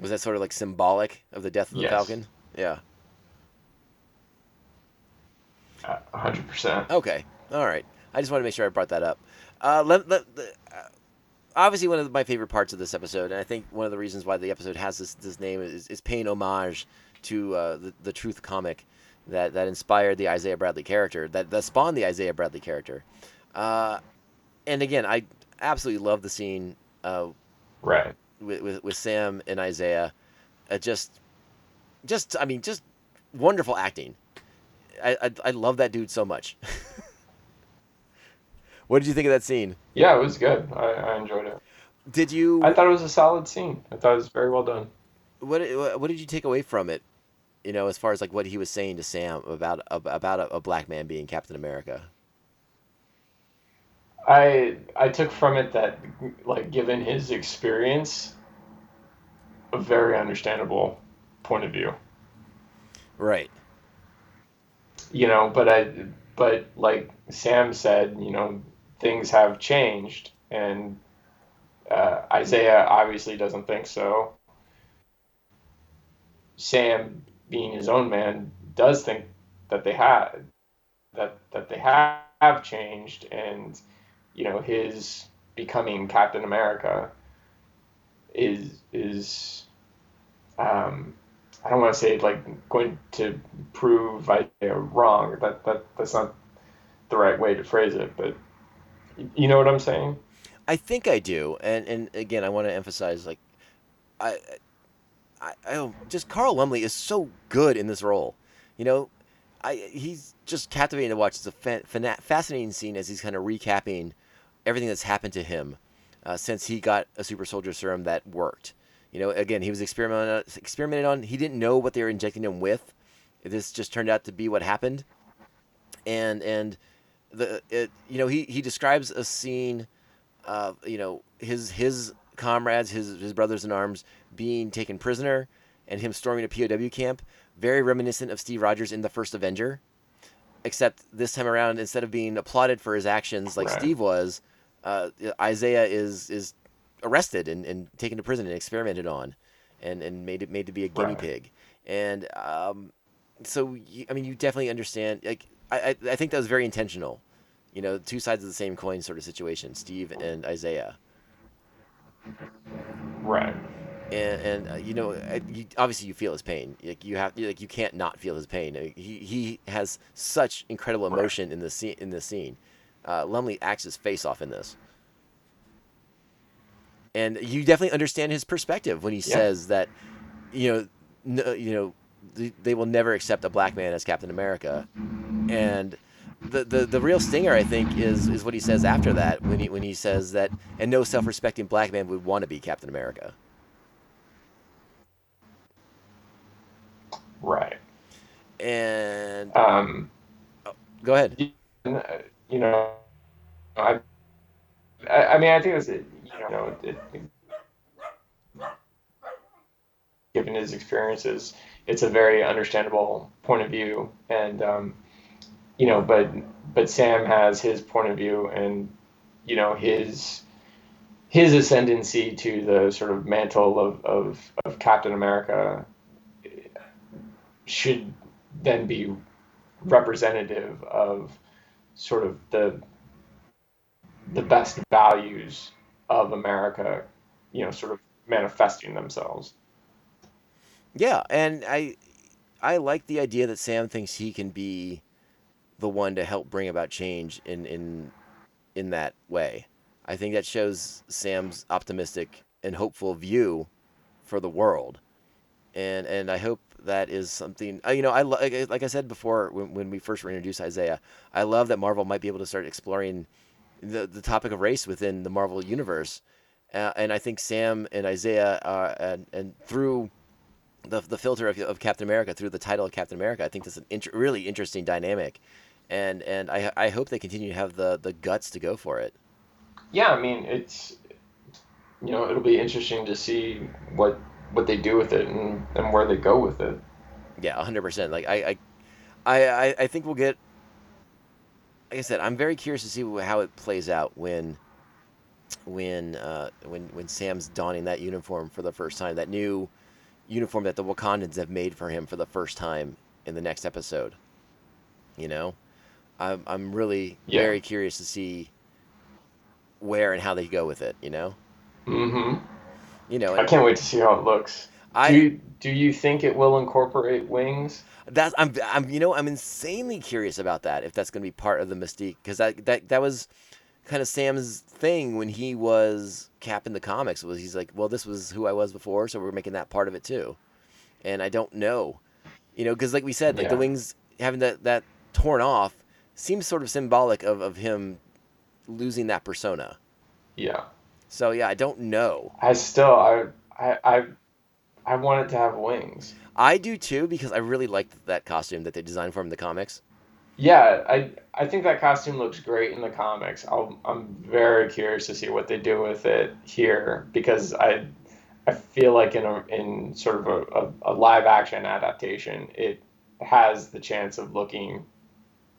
Was that sort of like symbolic of the death of the Yes. Falcon? Yeah. Hundred percent. Okay. All right. I just wanted to make sure I brought that up. Uh, let, let, the, uh, obviously, one of my favorite parts of this episode, and I think one of the reasons why the episode has this, this name is, is paying homage to uh, the, the Truth comic that, that inspired the Isaiah Bradley character, that, that spawned the Isaiah Bradley character. Uh, and again, I absolutely love the scene uh, Right. with, with, with Sam and Isaiah. Uh, just, just, I mean, just wonderful acting. I, I, I love that dude so much. [laughs] what did you think of that scene? Yeah, it was good. I, I enjoyed it. Did you I thought it was a solid scene. I thought it was very well done. what what did you take away from it? You know, as far as like what he was saying to Sam about about a, a black man being Captain America. I I took from it that like given his experience, a very understandable point of view. Right. You know, but I but like Sam said, you know, things have changed and uh, Isaiah obviously doesn't think so. Sam, being his own man, does think that they have that that they have, changed, and you know his becoming Captain America is is um, I don't want to say like going to prove Isaiah wrong. That that that's not the right way to phrase it, but you know what I'm saying. I think I do, and and again, I want to emphasize like, I, I, I just Carl Lumbly is so good in this role, you know, I he's just captivating to watch. It's a fascinating scene as he's kind of recapping everything that's happened to him uh, since he got a super soldier serum that worked. You know, again, he was experimented experimented on. He didn't know what they were injecting him with. This just turned out to be what happened, and and the it, you know he he describes a scene uh, you know his his comrades, his his brothers in arms being taken prisoner, and him storming a POW camp. Very reminiscent of Steve Rogers in the first Avenger, except this time around, instead of being applauded for his actions like Right. Steve was, uh, Isaiah is is arrested and, and taken to prison and experimented on, and and made it made to be a guinea Right. pig, and um, so you, I mean you definitely understand. Like I I, I think that was very intentional you know, two sides of the same coin sort of situation, Steve and Isaiah. Right. And, and uh, you know, you, obviously you feel his pain. Like you have, like you can't not feel his pain. Uh, He he has such incredible Right. emotion in the scene. In the scene, uh, Lumbly acts his face off in this, and you definitely understand his perspective when he Yeah. says that, you know, no, you know, th- they will never accept a black man as Captain America, and the, the the real stinger I think is is what he says after that when he when he says that and no self-respecting black man would want to be Captain America. Right. And Um, go ahead. you know, I, I I mean, I think it's you know, it, given his experiences, it's a very understandable point of view, and um, you know, but but Sam has his point of view, and you know his his ascendancy to the sort of mantle of, of, of Captain America should then be representative of sort of the the best values of America, you know, sort of manifesting themselves. Yeah, and I I like the idea that Sam thinks he can be the one to help bring about change in in in that way. I think that shows Sam's optimistic and hopeful view for the world. And and I hope that is something uh, you know I like, like I said before when, when we first introduced Isaiah, I love that Marvel might be able to start exploring the the topic of race within the Marvel universe. Uh, and I think Sam and Isaiah uh, and and through the the filter of, of Captain America through the title of Captain America. I think that's an int- really interesting dynamic, and and I I hope they continue to have the the guts to go for it. Yeah, I mean, it's you know, it'll be interesting to see what what they do with it and, and where they go with it. Yeah, hundred percent. Like I, I I I think we'll get. Like I said, I'm very curious to see how it plays out when. When uh, when when Sam's donning that uniform for the first time, that new uniform that the Wakandans have made for him for the first time in the next episode. You know, I'm I'm really Yeah. very curious to see where and how they go with it. You know, Mm-hmm. you know, I can't wait to see how it looks. I do you, do you think it will incorporate wings? that's I'm I'm you know I'm insanely curious about that if that's going to be part of the mystique because that that that was kind of Sam's thing when he was Cap in the comics was he's like well this was who I was before so we're making that part of it too, and I don't know, you know because like we said like the wings having that that torn off seems sort of symbolic of of him losing that persona. Yeah. So yeah I don't know. I still I I I, I want it to have wings. I do too because I really liked that costume that they designed for him in the comics. Yeah, I I think that costume looks great in the comics. I'll, I'm very curious to see what they do with it here because I I feel like in a in sort of a, a, a live action adaptation, it has the chance of looking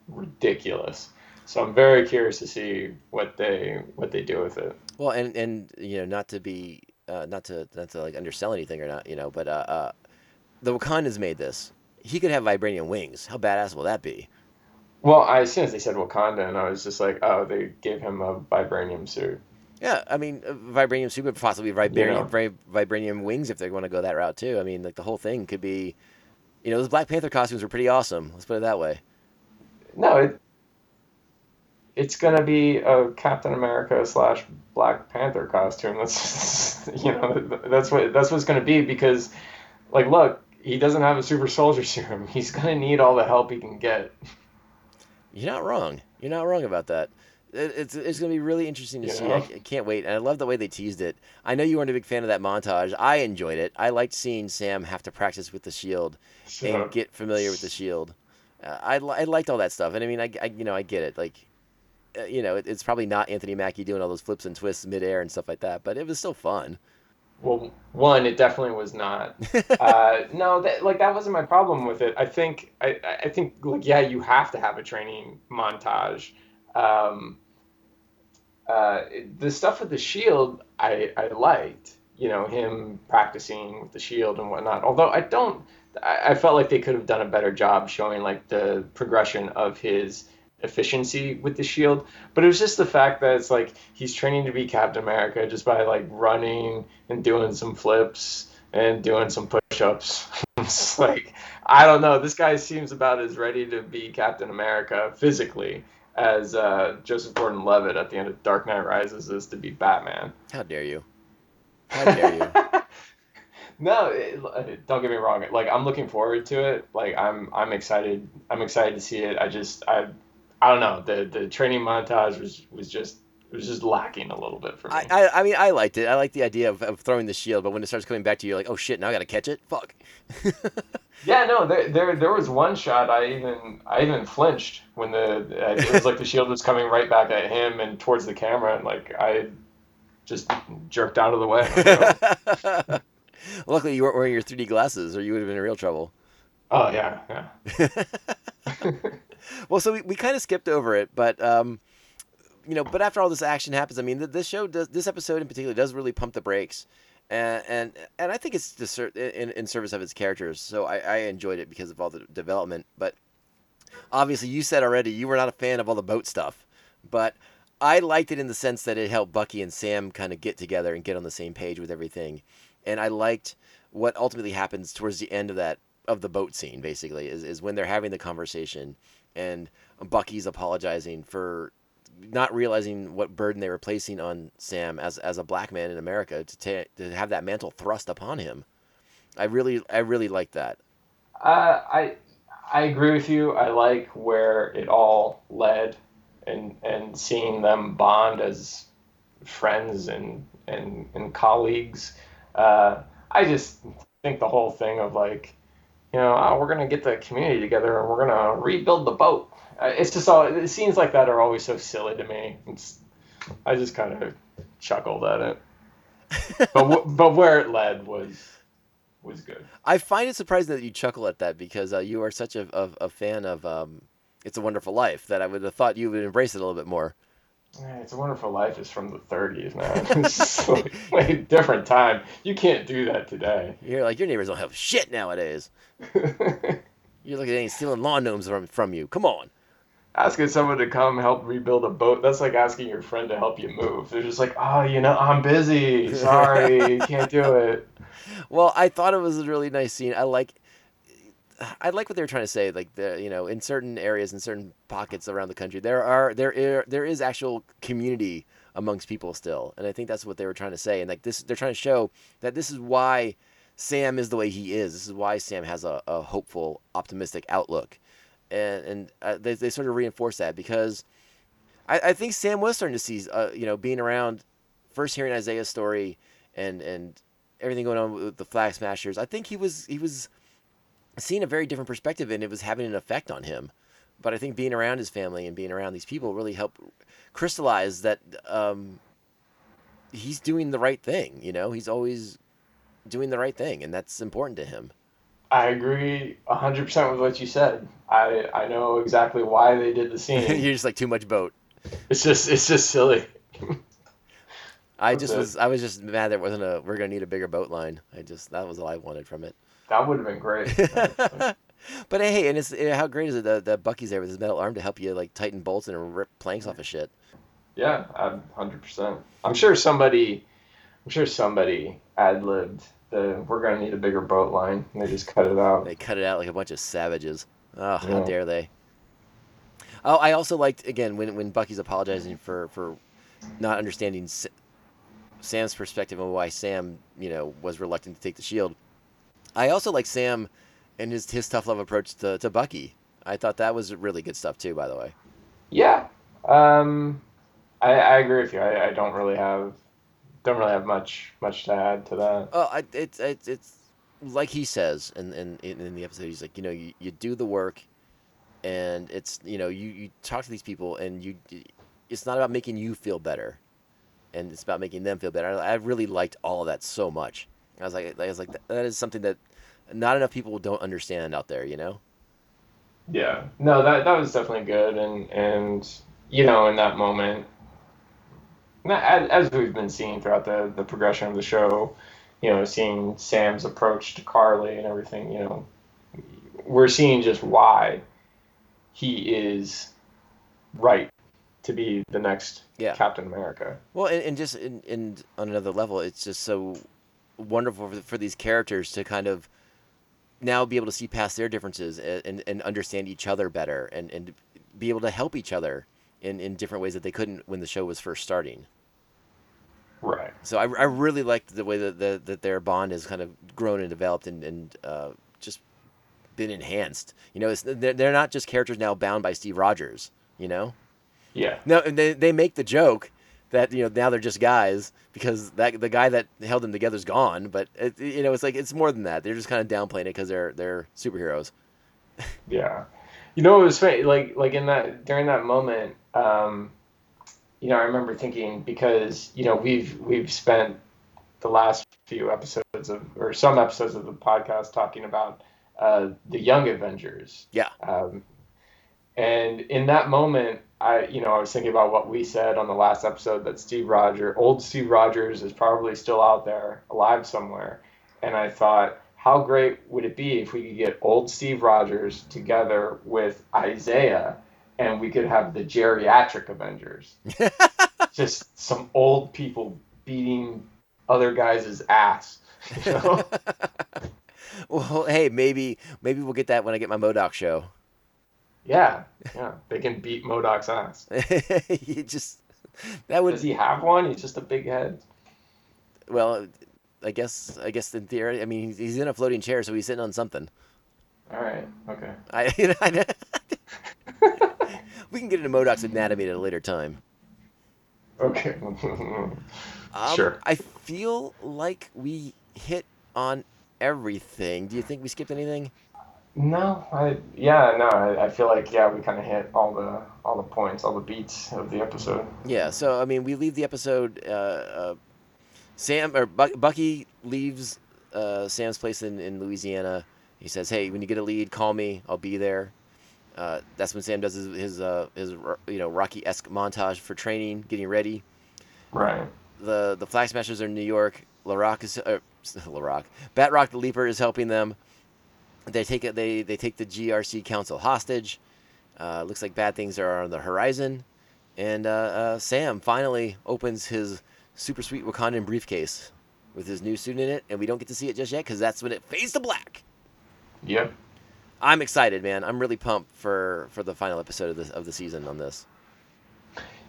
ridiculous. So I'm very curious to see what they what they do with it. Well, and and you know, not to be, uh, not to not to like undersell anything or not, you know, but uh, uh, the Wakandans made this. He could have vibranium wings. How badass will that be? Well, I, as soon as they said Wakanda, and I was just like, oh, they gave him a vibranium suit. Yeah, I mean, uh, vibranium suit, but possibly vibranium Yeah. vi- vibranium wings if they want to go that route too. I mean, like the whole thing could be, you know, those Black Panther costumes were pretty awesome. Let's put it that way. No, it it's gonna be a Captain America slash Black Panther costume. That's [laughs] you know that's what that's what it's gonna be because, like, look, he doesn't have a super soldier [laughs] serum. He's gonna need all the help he can get. You're not wrong. You're not wrong about that. It- It's it's gonna be really interesting to You see. I. I can't wait, and I love the way they teased it. I know you weren't a big fan of that montage. I enjoyed it. I liked seeing Sam have to practice with the shield So, and get familiar with the shield. Uh, I, li- I liked all that stuff, and I mean, I, I you know I get it. Like, uh, you know, it, it's probably not Anthony Mackie doing all those flips and twists midair and stuff like that, but it was still fun. well, one, it definitely was not. [laughs] uh, no, that like that wasn't my problem with it. I think I, I think like yeah, you have to have a training montage. Um, uh, the stuff with the shield, I I liked. You know him practicing with the shield and whatnot. Although I don't, I, I felt like they could have done a better job showing like the progression of his efficiency with the shield. But it was just the fact that it's like he's training to be Captain America just by like running and doing some flips and doing some push-ups. [laughs] it's like I don't know. This guy seems about as ready to be Captain America physically as uh, Joseph Gordon-Levitt at the end of Dark Knight Rises is to be Batman. How dare you? [laughs] How dare you? No, it, don't get me wrong. Like I'm looking forward to it. Like I'm I'm excited. I'm excited to see it. I just I I don't know. The the training montage was was just it was just lacking a little bit for me. I, I, I mean, I liked it. I like the idea of, of throwing the shield, but when it starts coming back to you, you're like, oh shit, now I gotta catch it. Fuck. [laughs] yeah, no, there, there there was one shot I even I even flinched when the uh, it was like the shield was coming right back at him and towards the camera, and like I just jerked out of the way. [laughs] [laughs] Luckily, you weren't wearing your 3D glasses, or you would have been in real trouble. Oh yeah, yeah. [laughs] well, so we, we kind of skipped over it, but um, you know, but after all this action happens, I mean, this show does this episode in particular does really pump the brakes, and and, and I think it's the in, in service of its characters. So I, I enjoyed it because of all the development. But obviously, you said already you were not a fan of all the boat stuff, but I liked it in the sense that it helped Bucky and Sam kind of get together and get on the same page with everything, and I liked what ultimately happens towards the end of that of the boat scene. Basically, is is when they're having the conversation and Bucky's apologizing for not realizing what burden they were placing on Sam as as a black man in America to ta- to have that mantle thrust upon him. I really I really like that. Uh, I I agree with you. I like where it all led, and and seeing them bond as friends and and and colleagues. Uh, I just think the whole thing of like, you know, oh, we're gonna get the community together and we're gonna rebuild the boat uh, it's just all it scenes like that are always so silly to me. It's, I just kind of chuckled at it. [laughs] but w- but where it led was was good. I find it surprising that you chuckle at that because uh, you are such a, a, a fan of um, It's a Wonderful Life that I would have thought you would embrace it a little bit more. Yeah, it's a Wonderful Life is from the 30s, man. [laughs] It's like, like a different time. You can't do that today. You're like your neighbors don't have shit nowadays. [laughs] You're looking at any stealing lawn gnomes from from you. Come on asking someone to come help rebuild a boat that's like asking your friend to help you move they're just like oh you know i'm busy sorry [laughs] can't do it well i thought it was a really nice scene i like I like what they were trying to say. Like the, you know, in certain areas, in certain pockets around the country, there are there there is actual community amongst people still, and I think that's what they were trying to say. And like this, they're trying to show that this is why Sam is the way he is. This is why Sam has a, a hopeful, optimistic outlook and and uh, they they sort of reinforce that because I, I think Sam was starting to see uh, you know being around first hearing Isaiah's story and and everything going on with the Flag Smashers. I think he was he was seeing a very different perspective and it was having an effect on him. But I think being around his family and being around these people really helped crystallize that um, he's doing the right thing. You know, he's always doing the right thing, and that's important to him. I agree 100% with what you said. I I know exactly why they did the scene. [laughs] You're just like too much boat. It's just it's just silly. I just was I was just mad there wasn't a we're gonna need a bigger boat line. I just that was all I wanted from it. That would have been great. [laughs] but hey, and it's how great is it that, that Bucky's there with his metal arm to help you like tighten bolts and rip planks off of shit. Yeah, hundred percent. I'm sure somebody, I'm sure somebody ad libbed the we're gonna need a bigger boat line. And they just cut it out. They cut it out like a bunch of savages. Oh, how dare they? Oh, I also liked again when when Bucky's apologizing for for not understanding Sam's perspective on why Sam, you know, was reluctant to take the shield. I also like Sam and his his tough love approach to, to Bucky. I thought that was really good stuff too, by the way. Yeah, um, I, I agree with you. I, I don't really have don't really have much much to add to that. Oh, I, it's it's it's like he says in, in in the episode. He's like, you know, you, you do the work, and it's you know you you talk to these people, and you it's not about making you feel better, and it's about making them feel better. I, I really liked all of that so much. I was like, I was like, that is something that not enough people don't understand out there. You know. Yeah. No, that that was definitely good, and and you know, in that moment, as we've been seeing throughout the, the progression of the show, you know, seeing Sam's approach to Carly and everything, you know, we're seeing just why he is right to be the next yeah. Captain America. Well, and, and just in, in, on another level, it's just so wonderful for, for these characters to kind of now be able to see past their differences and, and, and understand each other better and, and be able to help each other in, in different ways that they couldn't when the show was first starting. Right. So I, I really liked the way that, that that their bond has kind of grown and developed and and uh, just been enhanced. You know, it's, they're they're not just characters now bound by Steve Rogers. You know. Yeah. No, and they they make the joke that you know now they're just guys because that the guy that held them together's gone. But it, you know, it's like it's more than that. They're just kind of downplaying it because they're they're superheroes. [laughs] Yeah. You know, it was funny. Like, like in that during that moment, um, you know, I remember thinking because you know we've we've spent the last few episodes of or some episodes of the podcast talking about uh, the Young Avengers. Yeah. Um, and in that moment, I you know I was thinking about what we said on the last episode that Steve Rogers, old Steve Rogers, is probably still out there, alive somewhere, and I thought how great would it be if we could get old Steve Rogers together with Isaiah and we could have the geriatric Avengers? [laughs] Just some old people beating other guys' ass. You know? [laughs] Well, hey, maybe maybe we'll get that when I get my MODOK show. Yeah, [laughs] yeah. They can beat MODOK's ass. [laughs] you just that would Does he have one? He's just a big head. well, I guess I guess in theory, I mean he's, he's in a floating chair, so he's sitting on something. All right. Okay. I, [laughs] you know, I we can get into MODOK's anatomy at a later time. Okay. Um, Sure. I feel like we hit on everything. Do you think we skipped anything? No, I yeah, no, I, I feel like yeah, we kind of hit all the all the points, all the beats of the episode. Yeah. So I mean, we leave the episode. Uh, uh, Sam or Buck, Bucky leaves uh, Sam's place in, in Louisiana. He says, "Hey, when you get a lead, call me. I'll be there." Uh, that's when Sam does his his, uh, his you know Rocky esque montage for training, getting ready. Right. the the Flag Smashers are in New York. LaRock is [laughs] uh, LaRock. Batroc the Leaper is helping them. They take it. They they take the GRC Council hostage. Uh, looks like bad things are on the horizon, and uh, uh, Sam finally opens his super sweet Wakandan briefcase with his new suit in it, and we don't get to see it just yet because that's when it fades to black. Yep. I'm excited, man. I'm really pumped for for the final episode of the of the season on this.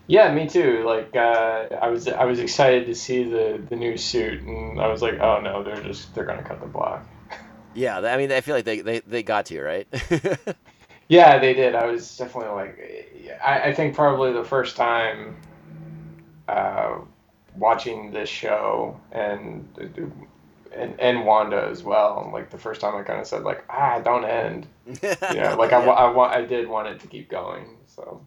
Yeah, me too. Like uh, I was I was excited to see the the new suit, and I was like, oh no, they're just they're gonna cut the block. Yeah, I mean, I feel like they they, they got to you, right. [laughs] Yeah, they did. I was definitely like, I, I think probably the first time uh, watching this show and and and Wanda as well. Like the first time I kind of said like, ah, don't end. [laughs] You know, like I, wa- I want I did want it to keep going. So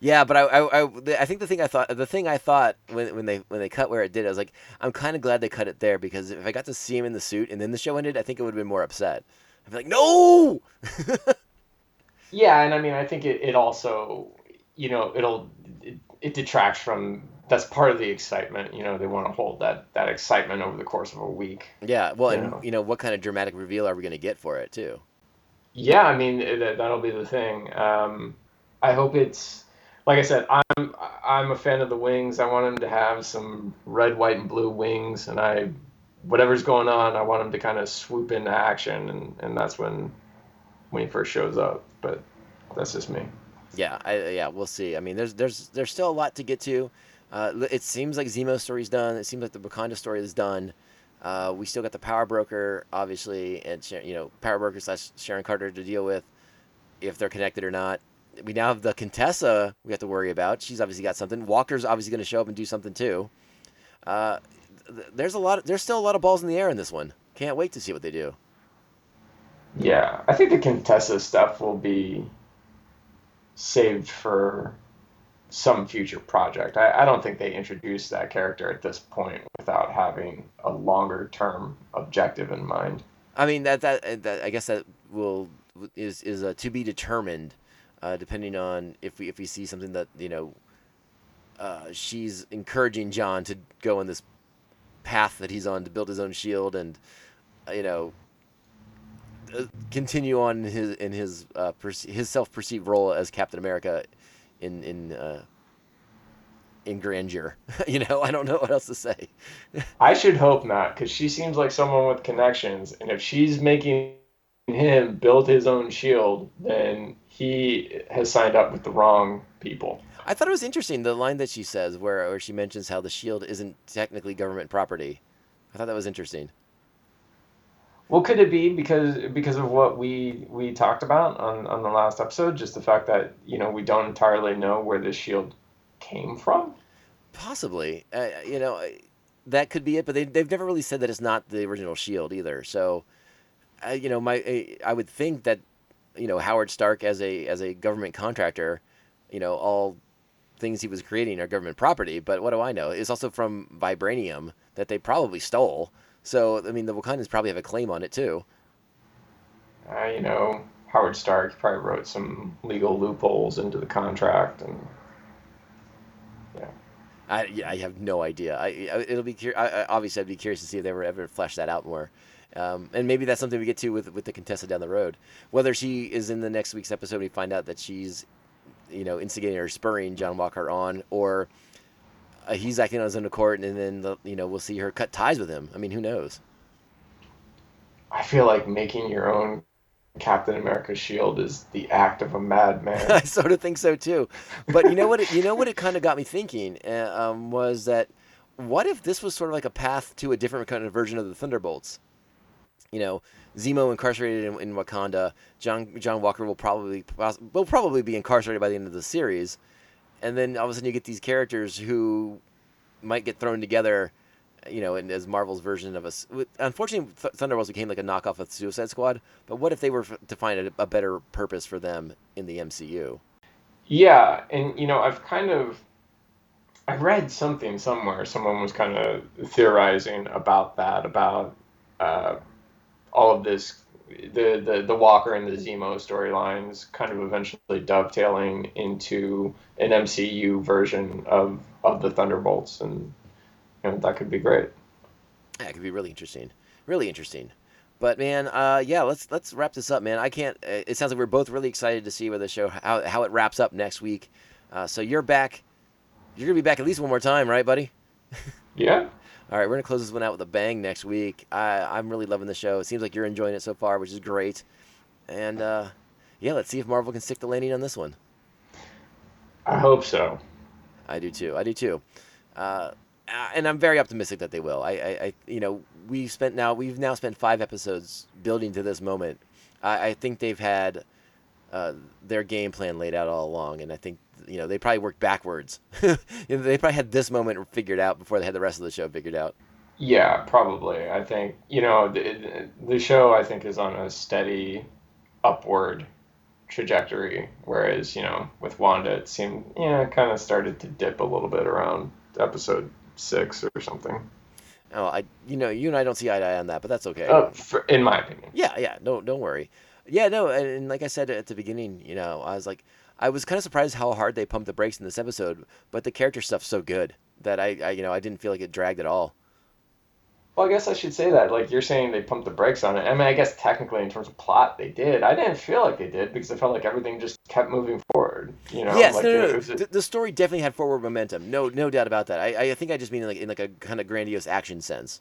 Yeah, but I, I, I, I think the thing I thought, the thing I thought when, when they when they cut where it did, I was like, I'm kind of glad they cut it there because if I got to see him in the suit and then the show ended, I think it would have been more upset. I'd be like, no. [laughs] yeah, and I mean I think it, it also you know it'll it, it detracts from that's part of the excitement. You know they want to hold that that excitement over the course of a week. yeah, well, Yeah. and you know what kind of dramatic reveal are we going to get for it too? Yeah, I mean that, that'll be the thing. Um, I hope it's like I said. I'm I'm a fan of the wings. I want them to have some red, white, and blue wings, and I whatever's going on, I want him to kind of swoop into action, and, and that's when when he first shows up. But that's just me. Yeah, I, yeah, we'll see. I mean, there's there's there's still a lot to get to. Uh, it seems like Zemo's story's done. It seems like the Wakanda story is done. Uh, we still got the Power Broker, obviously, and you know Power Broker slash Sharon Carter to deal with, if they're connected or not. We now have the Contessa we have to worry about. She's obviously got something. Walker's obviously going to show up and do something too. Uh, th- there's a lot. there's still a lot of balls in the air in this one. Can't wait to see what they do. Yeah, I think the Contessa stuff will be saved for some future project. I, I don't think they introduced that character at this point without having a longer term objective in mind. I mean that that, that I guess that will is is uh, to be determined, uh, depending on if we if we see something that you know. Uh, she's encouraging John to go on this path that he's on to build his own shield and, uh, you know, uh, continue on his in his uh, his self perceived role as Captain America, in in uh, in grandeur. [laughs] you know, I don't know what else to say. [laughs] I should hope not, because she seems like someone with connections, and if she's making him build his own shield, then he has signed up with the wrong people. I thought it was interesting the line that she says where where she mentions how the shield isn't technically government property. I thought that was interesting. Well, could it be because because of what we we talked about on on the last episode? Just the fact that you know we don't entirely know where this shield came from. Possibly, uh, you know, that could be it. But they they've never really said that it's not the original shield either. So, uh, you know, my I would think that you know Howard Stark as a as a government contractor, you know, all things he was creating are government property. But what do I know? It's also from vibranium that they probably stole. So I mean, the Wakandans probably have a claim on it too. Uh, you know, Howard Stark probably wrote some legal loopholes into the contract, and yeah. I, yeah, I have no idea. I, I it'll be cur- I, I, obviously I'd be curious to see if they ever ever flesh that out more. Um, and maybe that's something we get to with with the Contessa down the road. Whether she is in the next week's episode, we find out that she's, you know, instigating or spurring John Walker on, or uh, he's acting on his own accord, and then the, you know we'll see her cut ties with him. I mean, who knows? I feel like making your own Captain America shield is the act of a madman. [laughs] I sort of think so too. But you know what? It, you know what? It kind of got me thinking uh, um, was that what if this was sort of like a path to a different kind of version of the Thunderbolts? You know, Zemo incarcerated in, in Wakanda. John John Walker will probably will probably be incarcerated by the end of the series, and then all of a sudden you get these characters who might get thrown together you know, and as Marvel's version of us. Unfortunately, Th- Thunderbolts became like a knockoff of Suicide Squad. But what if they were f- to find a, a, better purpose for them in the MCU? Yeah, and you know, I've kind of, I read something somewhere. Someone was kind of theorizing about that, about uh, all of this, the, the the Walker and the Zemo storylines, kind of eventually dovetailing into an MCU version of of the Thunderbolts and you know, that could be great. That could be really interesting. Really interesting. But man, uh, yeah, let's let's wrap this up, man. I can't. It sounds like we're both really excited to see where the show how how it wraps up next week. Uh, so you're back. You're gonna be back at least one more time, right, buddy? [laughs] Yeah. All right, we're gonna close this one out with a bang next week. I I'm really loving the show. It seems like you're enjoying it so far, which is great. And uh, yeah, let's see if Marvel can stick the landing on this one. I hope so. I do too. I do too. Uh, uh, and I'm very optimistic that they will. I, I, I, you know, we've spent now we've now spent five episodes building to this moment. I, I think they've had uh, their game plan laid out all along, and I think you know they probably worked backwards. you [laughs] know, they probably had this moment figured out before they had the rest of the show figured out. Yeah, probably. I think you know the, the show. I think is on a steady upward trajectory, whereas you know with Wanda, it seemed yeah kind of started to dip a little bit around episode six or something. Oh, I you know you and I don't see eye to eye on that, but that's okay. Uh, for, in my opinion. Yeah, yeah. No, don't worry. Yeah, no, and, and, like I said at the beginning, you know, I was like, I was kind of surprised how hard they pumped the brakes in this episode, but the character stuff's so good that I, I you know, I didn't feel like it dragged at all. Well, I guess I should say that. Like you're saying, they pumped the brakes on it. I mean, I guess technically, in terms of plot, they did. I didn't feel like they did because I felt like everything just kept moving forward. You know? Yes, like no, no, no. The, the, story definitely had forward momentum. No, no doubt about that. I, I think I just mean like in like a kind of grandiose action sense.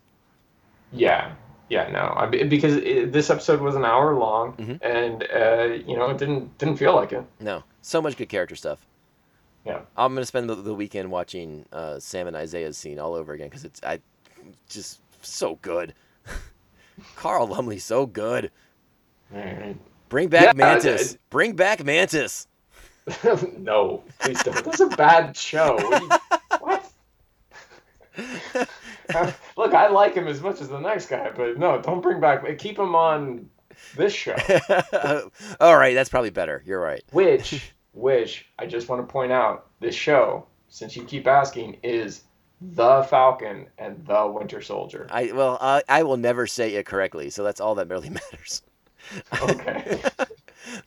Yeah, yeah, no, I, because it, this episode was an hour long, mm-hmm. and uh, you know, it didn't didn't feel like it. No, so much good character stuff. Yeah, I'm gonna spend the, the weekend watching uh, Sam and Isaiah's scene all over again because it's I just so good. [laughs] Carl Lumbly so good. Bring back yeah, Mantis. I, I, Bring back Mantis. [laughs] no, please don't. That's a bad show. What? [laughs] [laughs] Look, I like him as much as the next guy, but no, don't bring back. Keep him on this show. [laughs] All right, that's probably better. You're right. Which, [laughs] which I just want to point out, this show, since you keep asking, is the Falcon and the Winter Soldier. I well, uh, I will never say it correctly, so that's all that really matters. Okay.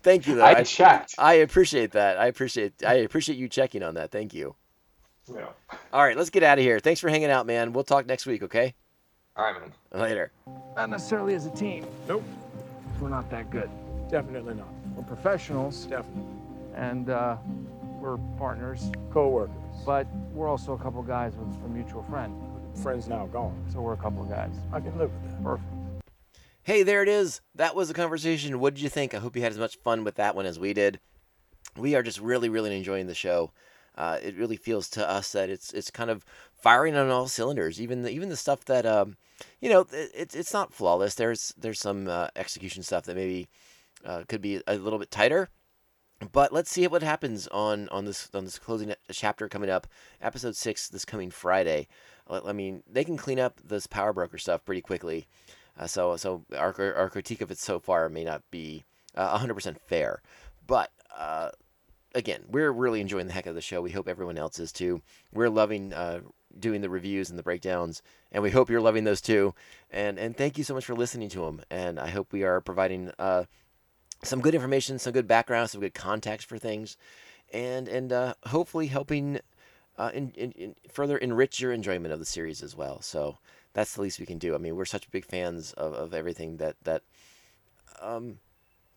Thank you. Though. I, I checked. I appreciate that. I appreciate. I appreciate you checking on that. Thank you. Yeah. All right, let's get out of here. Thanks for hanging out, man. We'll talk next week, okay? All right, man. Later. Not necessarily as a team. Nope. We're not that good. Definitely not. We're professionals. Definitely. And uh, we're partners. Co-workers. But we're also a couple guys with a mutual friend. Friend's now gone. So we're a couple guys. I can live with that. Perfect. Hey, there it is. That was the conversation. What did you think? I hope you had as much fun with that one as we did. We are just really, really enjoying the show. Uh, it really feels to us that it's it's kind of firing on all cylinders. Even the, even the stuff that um, you know it, it's it's not flawless. There's there's some uh, execution stuff that maybe uh, could be a little bit tighter. But let's see what happens on on this on this closing chapter coming up, episode six this coming Friday. I mean, they can clean up this power broker stuff pretty quickly. Uh, so so our our critique of it so far may not be uh, 100% fair, but uh, again, we're really enjoying the heck of the show. We hope everyone else is too. We're loving uh, doing the reviews and the breakdowns, and we hope you're loving those too. And and thank you so much for listening to them. And I hope we are providing uh, some good information, some good background, some good context for things, and and uh, hopefully helping uh, in, in, in further enrich your enjoyment of the series as well. So that's the least we can do. I mean, we're such big fans of, of everything that that. Um,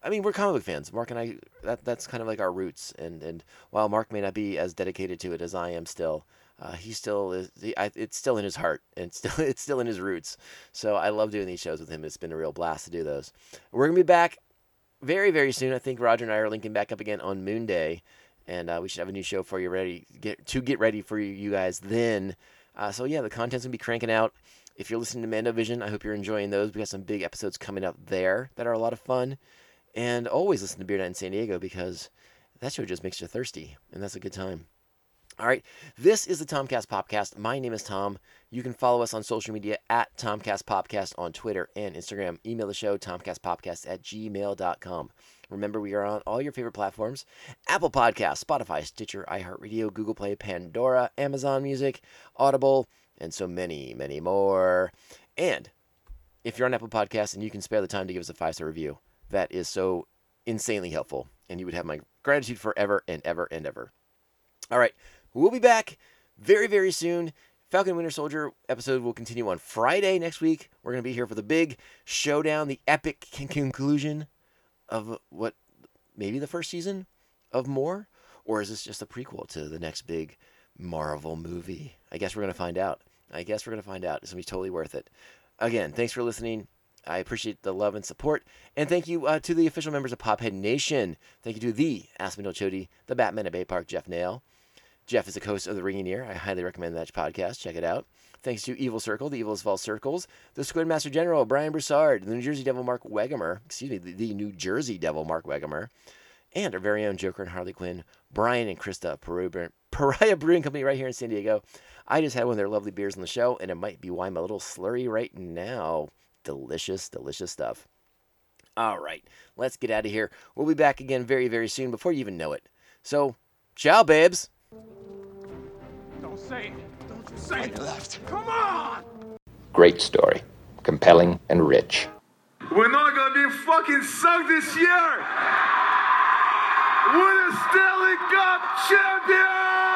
I mean, we're comic book fans. Mark and I, that that's kind of like our roots. And and while Mark may not be as dedicated to it as I am, still, uh, he still is. He, I, it's still in his heart, [laughs] and still it's still in his roots. So I love doing these shows with him. It's been a real blast to do those. We're gonna be back very very soon. I think Roger and I are linking back up again on Moon Day, and uh, we should have a new show for you ready get to get ready for you, guys then. Uh, so yeah, the content's gonna be cranking out. If you're listening to Mando Vision, I hope you're enjoying those. We got some big episodes coming up there that are a lot of fun. And always listen to Beer Night in San Diego because that show just makes you thirsty, and that's a good time. All right, this is the Tomcast Popcast. My name is Tom. You can follow us on social media at Tomcast Popcast on Twitter and Instagram. Email the show, tomcastpopcast at gmail.com. Remember, we are on all your favorite platforms Apple Podcasts, Spotify, Stitcher, iHeartRadio, Google Play, Pandora, Amazon Music, Audible, and so many, many more. And if you're on Apple Podcasts and you can spare the time to give us a five star review, that is so insanely helpful. And you would have my gratitude forever and ever and ever. All right, we'll be back very, very soon. Falcon Winter Soldier episode will continue on Friday next week. We're going to be here for the big showdown, the epic conclusion of what maybe the first season of more? Or is this just a prequel to the next big Marvel movie? I guess we're going to find out. I guess we're going to find out. It's going to be totally worth it. Again, thanks for listening. I appreciate the love and support. And thank you uh, to the official members of Pophead Nation. Thank you to the Aspendale Chody, the Batman at Bay Park, Jeff Nail. Jeff is a host of The Ringing Ear. I highly recommend that podcast. Check it out. Thanks to Evil Circle, the Evil of All Circles, the Squid Master General, Brian Broussard, the New Jersey Devil Mark Wegemer, excuse me, the, the New Jersey Devil Mark Wegemer, and our very own Joker and Harley Quinn, Brian and Krista, Peru, Pariah Brewing Company right here in San Diego. I just had one of their lovely beers on the show, and it might be why I'm a little slurry right now. Delicious, delicious stuff. All right, let's get out of here. We'll be back again very, very soon before you even know it. So, ciao, babes. Don't say it. Don't you say it. left. Come on! Great story. Compelling and rich. We're not gonna be fucking sucked this year! We're the Stanley Cup champions!